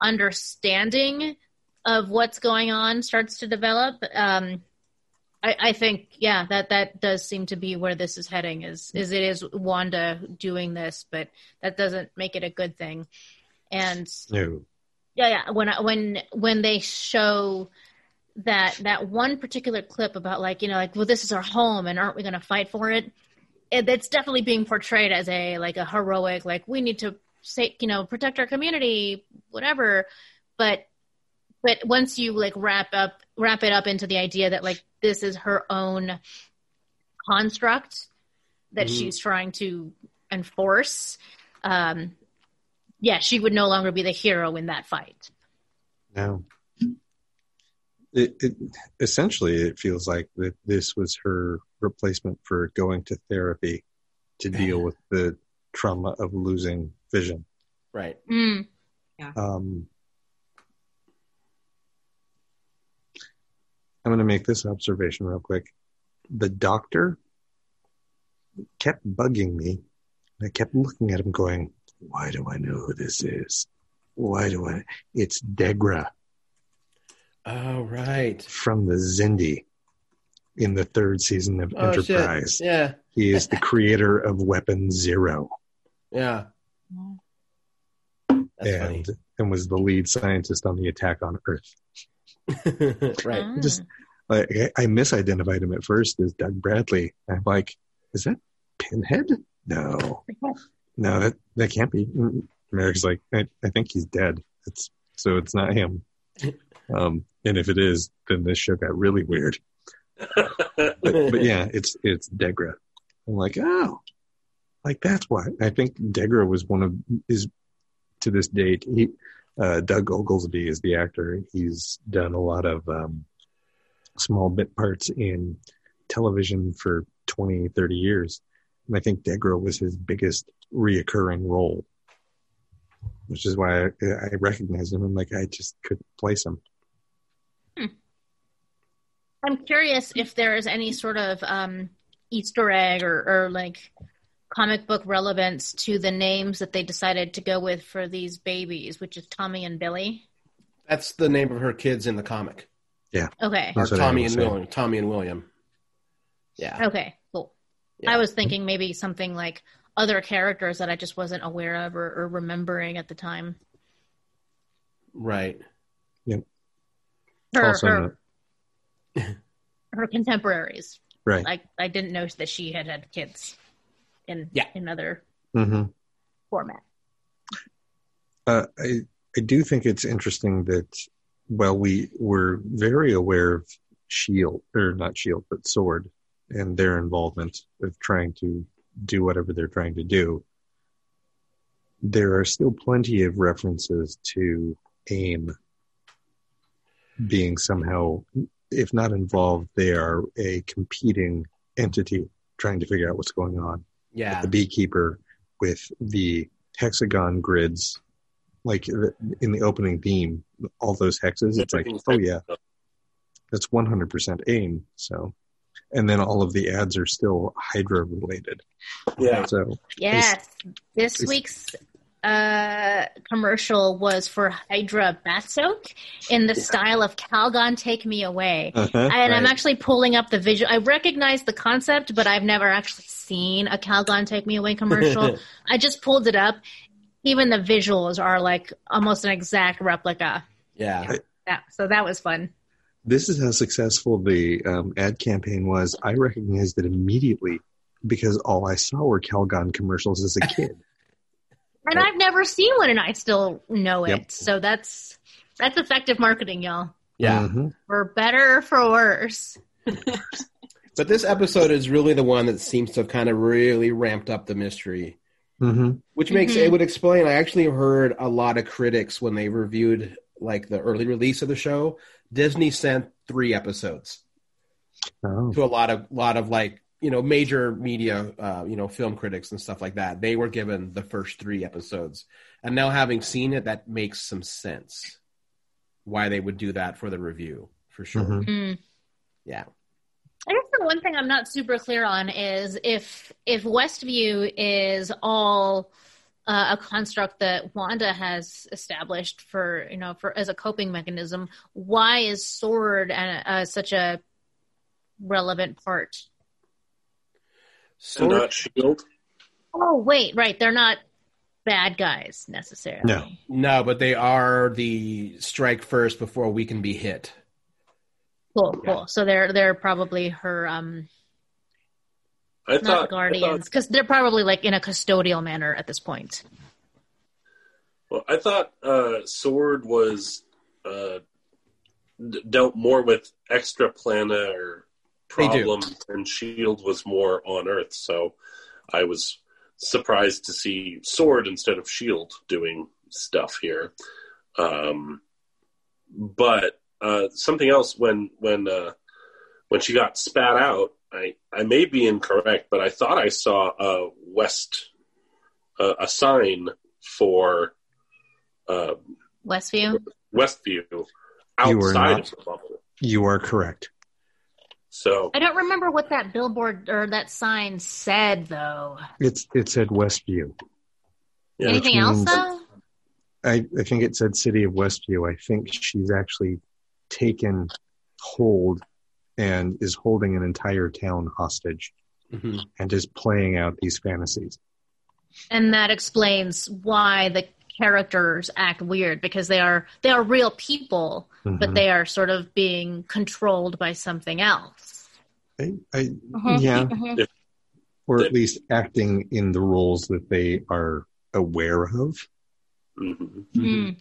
understanding of what's going on starts to develop. Um, I, I think, yeah, that that does seem to be where this is heading. Is is it is Wanda doing this, but that doesn't make it a good thing. And No. yeah, yeah. When I, when when they show that that one particular clip about like you know like well this is our home and aren't we going to fight for it? It? It's definitely being portrayed as a like a heroic like we need to say you know protect our community whatever, but but once you like wrap up wrap it up into the idea that like this is her own construct that Mhm. she's trying to enforce um yeah she would no longer be the hero in that fight No. It, it essentially it feels like that this was her replacement for going to therapy to deal with the trauma of losing vision. Right. mm. Um, I'm going to make this observation real quick. The doctor kept bugging me. I kept looking at him, going, "Why do I know who this is? Why do I? It's Degra Oh, right. from the Xindi in the third season of Oh, Enterprise. shit. Yeah. He is the creator of Weapon Zero Yeah. That's and and was the lead scientist on the attack on Earth. right. Ah. Just like I, I misidentified him at first as Doug Bradley. I'm like, is that Pinhead? No, no, that that can't be. America's like, I, I think he's dead. It's so it's not him. Um, and if it is, then this show got really weird. But, but yeah, it's it's Degra. I'm like, oh, like that's why I think Degra was one of is to this date. He uh, Doug Oglesby is the actor. He's done a lot of um, small bit parts in television for 20, 30 years. And I think Degra was his biggest reoccurring role, which is why I, I recognized him. I'm like, I just couldn't place him. I'm curious if there is any sort of um, Easter egg or, or like comic book relevance to the names that they decided to go with for these babies, which is Tommy and Billy. That's the name of her kids in the comic. Yeah. Okay. Or Tommy and. William. Tommy and William. Yeah. Okay, cool. Yeah. I was thinking maybe something like other characters that I just wasn't aware of or, or remembering at the time. Right. Her, Also her, not- her contemporaries. Right. Like I didn't know that she had had kids in Yeah. in other hmm format. Uh, I I do think it's interesting that while we were very aware of Shield or not Shield but Sword and their involvement of trying to do whatever they're trying to do, there are still plenty of references to AIM being somehow, if not involved, they are a competing entity trying to figure out what's going on Yeah. the beekeeper with the hexagon grids, like in the opening theme, all those hexes. It's like, oh yeah, that's 100% AIM. So, and then all of the ads are still Hydra related. Yeah. So, Yes, this it's- week's uh, commercial was for Hydra Bath Soak in the style of Calgon Take Me Away. uh-huh, and I'm actually pulling up the visual. I recognize the concept, but I've never actually seen a Calgon Take Me Away commercial. I just pulled it up. Even the visuals are like almost an exact replica. Yeah. Yeah, so that was fun. this is how successful the um, ad campaign was. I recognized it immediately because all I saw were Calgon commercials as a kid. And I've never seen one, and I still know it. Yep. So that's that's effective marketing, y'all. Yeah. Mhm. For better or for worse. But this episode is really the one that seems to have kind of really ramped up the mystery. Mhm. Which makes Mhm. it would explain. I actually heard a lot of critics when they reviewed like the early release of the show. Disney sent three episodes Oh. to a lot of lot of like you know major media, uh, you know film critics and stuff like that. They were given the first three episodes, and now having seen it, that makes some sense why they would do that for the review for sure. Mhm. Mm. Yeah. I guess the one thing I'm not super clear on is if if Westview is all uh, a construct that Wanda has established for you know for as a coping mechanism, why is Sword uh, uh, such a relevant part? And Sword, not Shield. Oh wait, right, they're not bad guys necessarily. No. no, but they are the strike first before we can be hit. Cool, Yeah. cool. So they're they're probably her um I not thought, the guardians because they're probably like in a custodial manner at this point. Well, I thought uh, Sword was uh, d- dealt more with extraplanar They do. Problems, and Shield was more on Earth. So I was surprised to see Sword instead of Shield doing stuff here. Um, but uh, something else when when uh, when she got spat out, I I may be incorrect, but I thought I saw a west uh, a sign for uh, Westview. Westview You were outside not. of the bubble. You are correct. So I don't remember what that billboard or that sign said though. It's it said Westview. Yeah. Anything else though? I, I think it said City of Westview. I think she's actually taken hold and is holding an entire town hostage hmm and is playing out these fantasies. And that explains why the characters act weird because they are they are real people, but Mhm. they are sort of being controlled by something else. I, I, Mhm, yeah, mhm. or at least acting in the roles that they are aware of. mhm. Mm.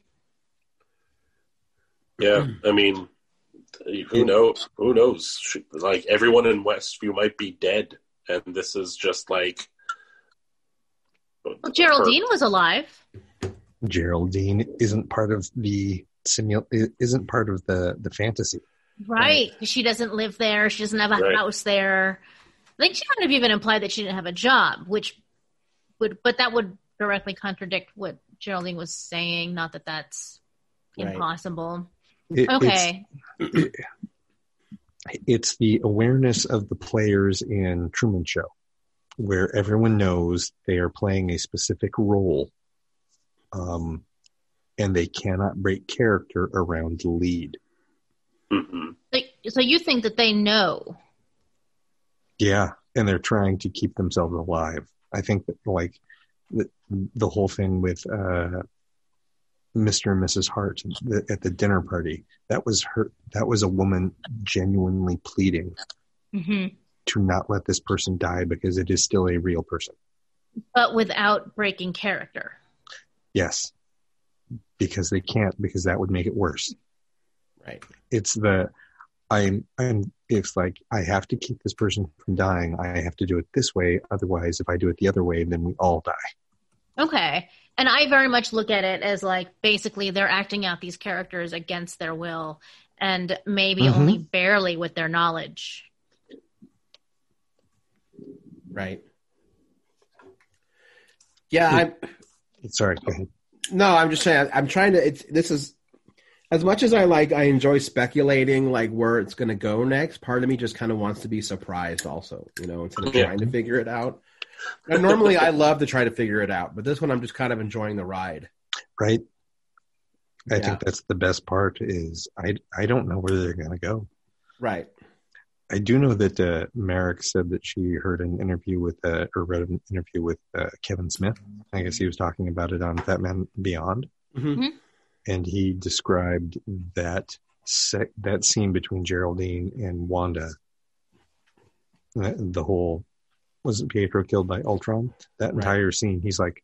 yeah, I mean, who knows? Who knows? Like everyone in Westview might be dead, and this is just like Well, Geraldine was alive. Geraldine isn't part of the simul isn't part of the the fantasy. Right. She doesn't live there. She doesn't have a Right. house there. I think she kind have even implied that she didn't have a job, which would, but that would directly contradict what Geraldine was saying. Not that that's Right. impossible. It- it's- Okay. it's the awareness of the players in Truman Show, where everyone knows they are playing a specific role, um, and they cannot break character around the lead. hmm Like, so you think that they know? Yeah, and they're trying to keep themselves alive. I think that like the, the whole thing with uh, Mr. and Mrs. Hart the, at the dinner party that was her. That was a woman genuinely pleading hmm to not let this person die because it is still a real person. But without breaking character. Yes, because they can't because that would make it worse. Right. It's the I'm I'm it's like I have to keep this person from dying. I have to do it this way. Otherwise, if I do it the other way, then we all die. Okay. And I very much look at it as like basically they're acting out these characters against their will and maybe Mhm. only barely with their knowledge. Right. Yeah, I'm Sorry, go ahead. no, I'm just saying I'm trying to it's this is as much as I like I enjoy speculating like where it's gonna go next, part of me just kind of wants to be surprised also, you know, instead of Yeah. trying to figure it out. And normally I love to try to figure it out, but this one I'm just kind of enjoying the ride. Right. I Yeah. think that's the best part. Is I I don't know where they're gonna go. Right. I do know that uh, Merrick said that she heard an interview with, uh, or read an interview with uh, Kevin Smith. I guess he was talking about it on Fatman Beyond, Mhm. and he described that sec- that scene between Geraldine and Wanda. The, the whole wasn't Pietro killed by Ultron? That Right. entire scene, he's like,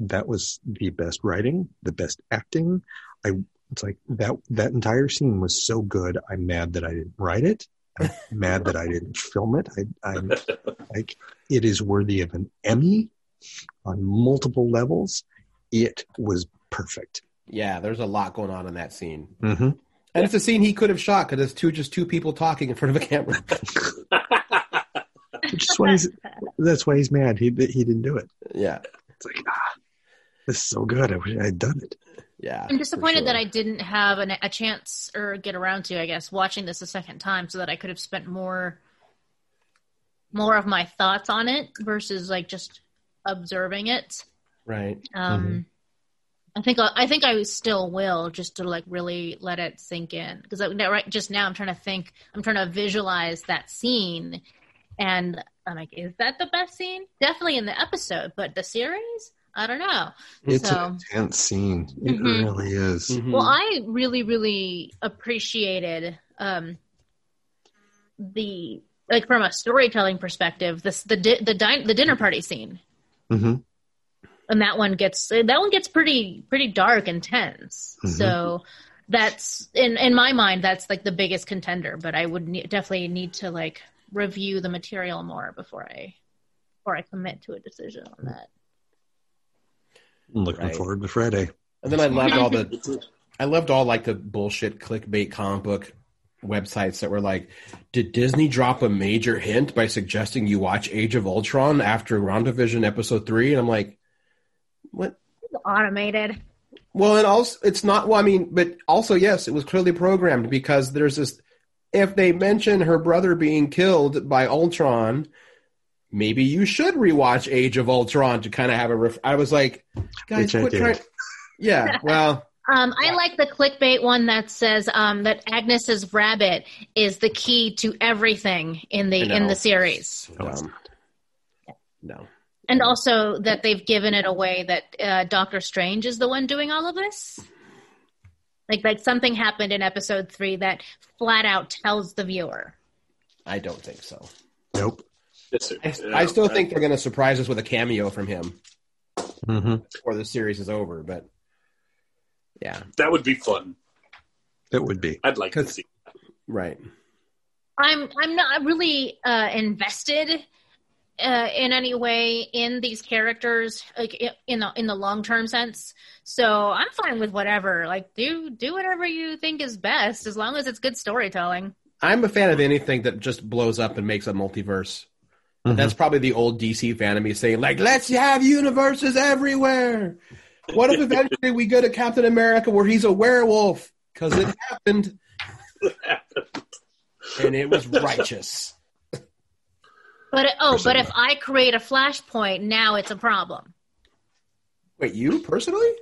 that was the best writing, the best acting. I it's like that that entire scene was so good. I'm mad that I didn't write it. I'm mad that I didn't film it. I, I'm like, it is worthy of an Emmy on multiple levels. It was perfect. Yeah, there's a lot going on in that scene. Mm-hmm. And it's a scene he could have shot because it's two just two people talking in front of a camera. Which is why he's, that's why he's mad. He he didn't do it. yeah. It's like ah, this is so good. I wish I had done it. Yeah. I'm disappointed for that. I didn't have an, a chance or get around to, I guess, watching this a second time so that I could have spent more more of my thoughts on it versus like just observing it. Right. Um, I think I think I still will just to like really let it sink in because right just now I'm trying to think I'm trying to visualize that scene and I'm like is that the best scene definitely in the episode but the series I don't know It's So- an intense scene. It Mhm. really is. Mhm. well I really really appreciated um the like from a storytelling perspective this the di- the din- the dinner party scene hmm and that one gets that one gets pretty pretty dark and tense. Mhm. So that's in in my mind that's like the biggest contender. But I would ne- definitely need to like review the material more before I before I commit to a decision on that. I'm looking Right. forward to Friday. And then I loved all the, I loved all like the bullshit clickbait comic book websites that were like, did Disney drop a major hint by suggesting you watch Age of Ultron after WandaVision episode three? And I'm like, what? Automated. Well, and also it's not. Well, I mean, but also yes, it was clearly programmed because there's this. If they mention her brother being killed by Ultron, maybe you should rewatch Age of Ultron to kind of have a. Ref- I was like, guys, Which quit trying. Yeah, well, Um, I like the clickbait one that says um, that Agnes's rabbit is the key to everything in the in the series. so No. No. And also that they've given it away that uh, Doctor Strange is the one doing all of this. Like, like something happened in episode three that flat out tells the viewer. I don't think so. Nope. Yes, sir. I, I still think they're going to surprise us with a cameo from him hmm before the series is over. But yeah, that would be fun. It would be. I'd like to see. right. I'm I'm not really uh, invested uh, in any way in these characters, like in the in the long term sense. So I'm fine with whatever. Like do do whatever you think is best, as long as it's good storytelling. I'm a fan of anything that just blows up and makes a multiverse. Mm-hmm. That's probably the old DC fan of me saying, like, let's have universes everywhere. What if eventually we go to Captain America where he's a werewolf? Because it happened and it was righteous. But oh, but if I create a flashpoint, now it's a problem. Wait, you personally?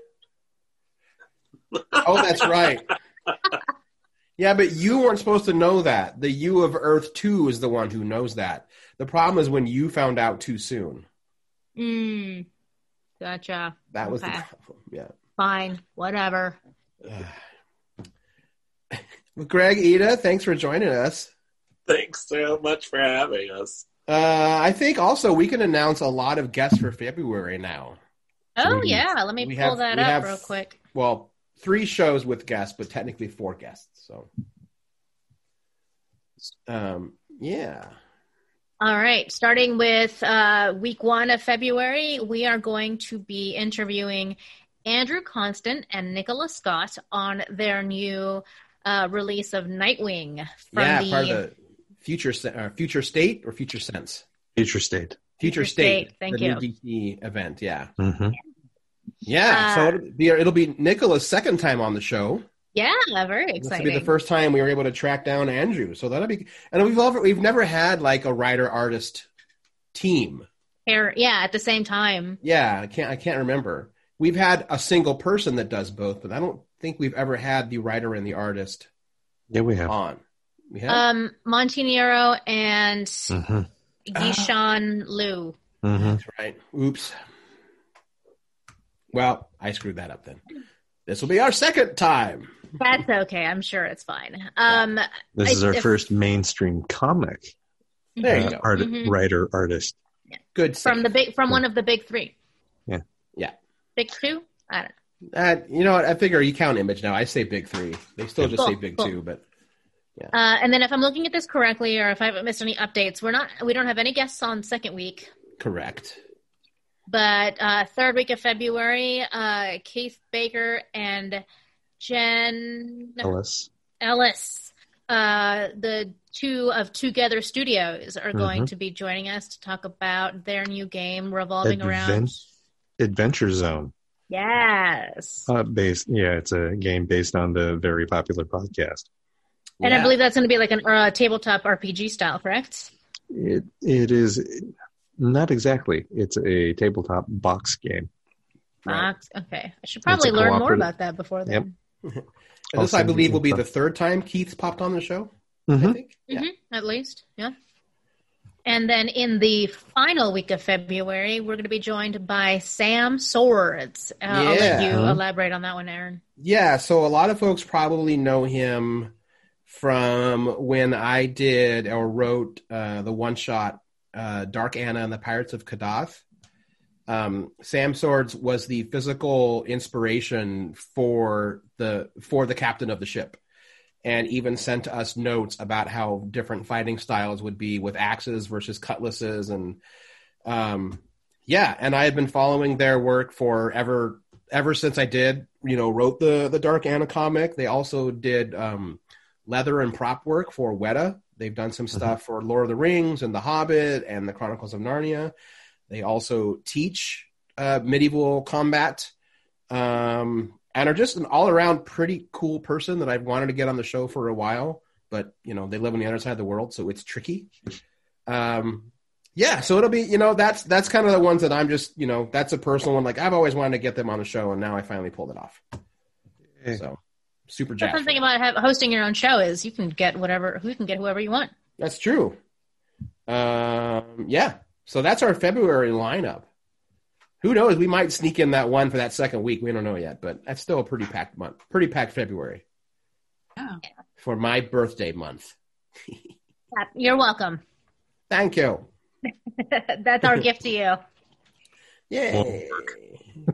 Oh, that's right. Yeah, but you weren't supposed to know that. The you of Earth 2 is the one who knows that. The problem is when you found out too soon. Hmm. Gotcha. That was Okay. the problem. Yeah. Fine. Whatever. Greg, Ida, thanks for joining us. Thanks so much for having us. Uh, I think also we can announce a lot of guests for February now. Oh We- yeah. Let me pull have- that up have- real quick. Well, three shows with guests, but technically four guests. So, um, yeah. All right. Starting with uh, week one of February, we are going to be interviewing Andrew Constant and Nicola Scott on their new uh, release of Nightwing from yeah, the, part of the future uh, future state or future sense. Future state. Future, Future state. State, thank the you. new DC event. Yeah, hmm yeah. Uh, so it'll be, it'll be Nicola's second time on the show. Yeah, very exciting. This will exciting. be the first time we were able to track down Andrew. So that'll be, and we've never we've never had like a writer artist team. Pair- yeah, at the same time. Yeah, I can't I can't remember. We've had a single person that does both, but I don't think we've ever had the writer and the artist Yeah, we have. on. We have. Um, Montenero and hmm Gishan Liu. hmm That's right. Oops. Well, I screwed that up then. This will be our second time. That's okay. I'm sure it's fine. Um, This I- is our if- first mainstream comic There you uh, go. art- Mhm. writer artist. Good. from the big from one of the big three. Yeah. Yeah. Big two. I don't know. Uh, you know what? I figure you count image now. I say big three. They still just say big cool. two, but Uh, and then if I'm looking at this correctly, or if I haven't missed any updates, we're not we don't have any guests on second week, correct. But uh, third week of February, uh, Keith Baker and Jen Ellis. Ellis, uh, the two of Twogether Studios, are going Mhm. to be joining us to talk about their new game revolving around. Adventure Zone. Yes. Uh, based, yeah, it's a game based on the very popular podcast. And I believe that's going to be like an uh, tabletop RPG style, correct? It it is not exactly. It's a tabletop box game. Right. Ah, okay. I should probably learn more about that before then. And this, I'll I send you believe, will be the third time Keith's popped on the show. I Mhm. think. Yeah. hmm At least, yeah. And then in the final week of February, we're going to be joined by Sam Swords. Uh, I'll let Yeah. you elaborate on that one, Aaron. Yeah, so a lot of folks probably know him from when I did or wrote uh, the one shot uh, Dark Anna and the Pirates of Kadath. Um, Sam Swords was the physical inspiration for the for the captain of the ship, and even sent us notes about how different fighting styles would be with axes versus cutlasses, and um, yeah, and I had been following their work for ever ever since I did, you know, wrote the the Dark Anna comic. They also did um, leather and prop work for Weta. They've done some stuff for Lord of the Rings and The Hobbit and the Chronicles of Narnia. They also teach uh, medieval combat um, and are just an all around pretty cool person that I've wanted to get on the show for a while. But you know, they live on the other side of the world, so it's tricky. Um, yeah, so it'll be you know that's that's kind of the ones that I'm just you know that's a personal one. Like I've always wanted to get them on the show, and now I finally pulled it off. So super The jazzed. fun thing about have, hosting your own show is you can get whatever, you can get whoever you want. That's true. Um, yeah. So that's our February lineup. Who knows? We might sneak in that one for that second week. We don't know yet, but that's still a pretty packed month. Pretty packed February Yeah. for my birthday month. You're welcome. Thank you. That's our gift to you. Yay.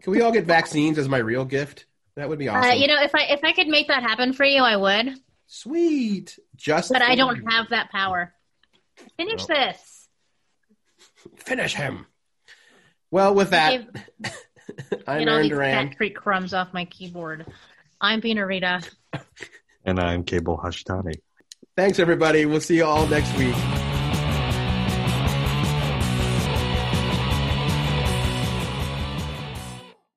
Can we all get vaccines as my real gift? That would be awesome. Uh, you know, if I if I could make that happen for you, I would. Sweet. Just But I don't you. have that power. Finish Well. this. Finish him. Well, with that, I'm Get all Aaron these Duran. cat treat crumbs off my keyboard. I'm Pina Rita. And I'm Cable Hashtani. Thanks, everybody. We'll see you all next week.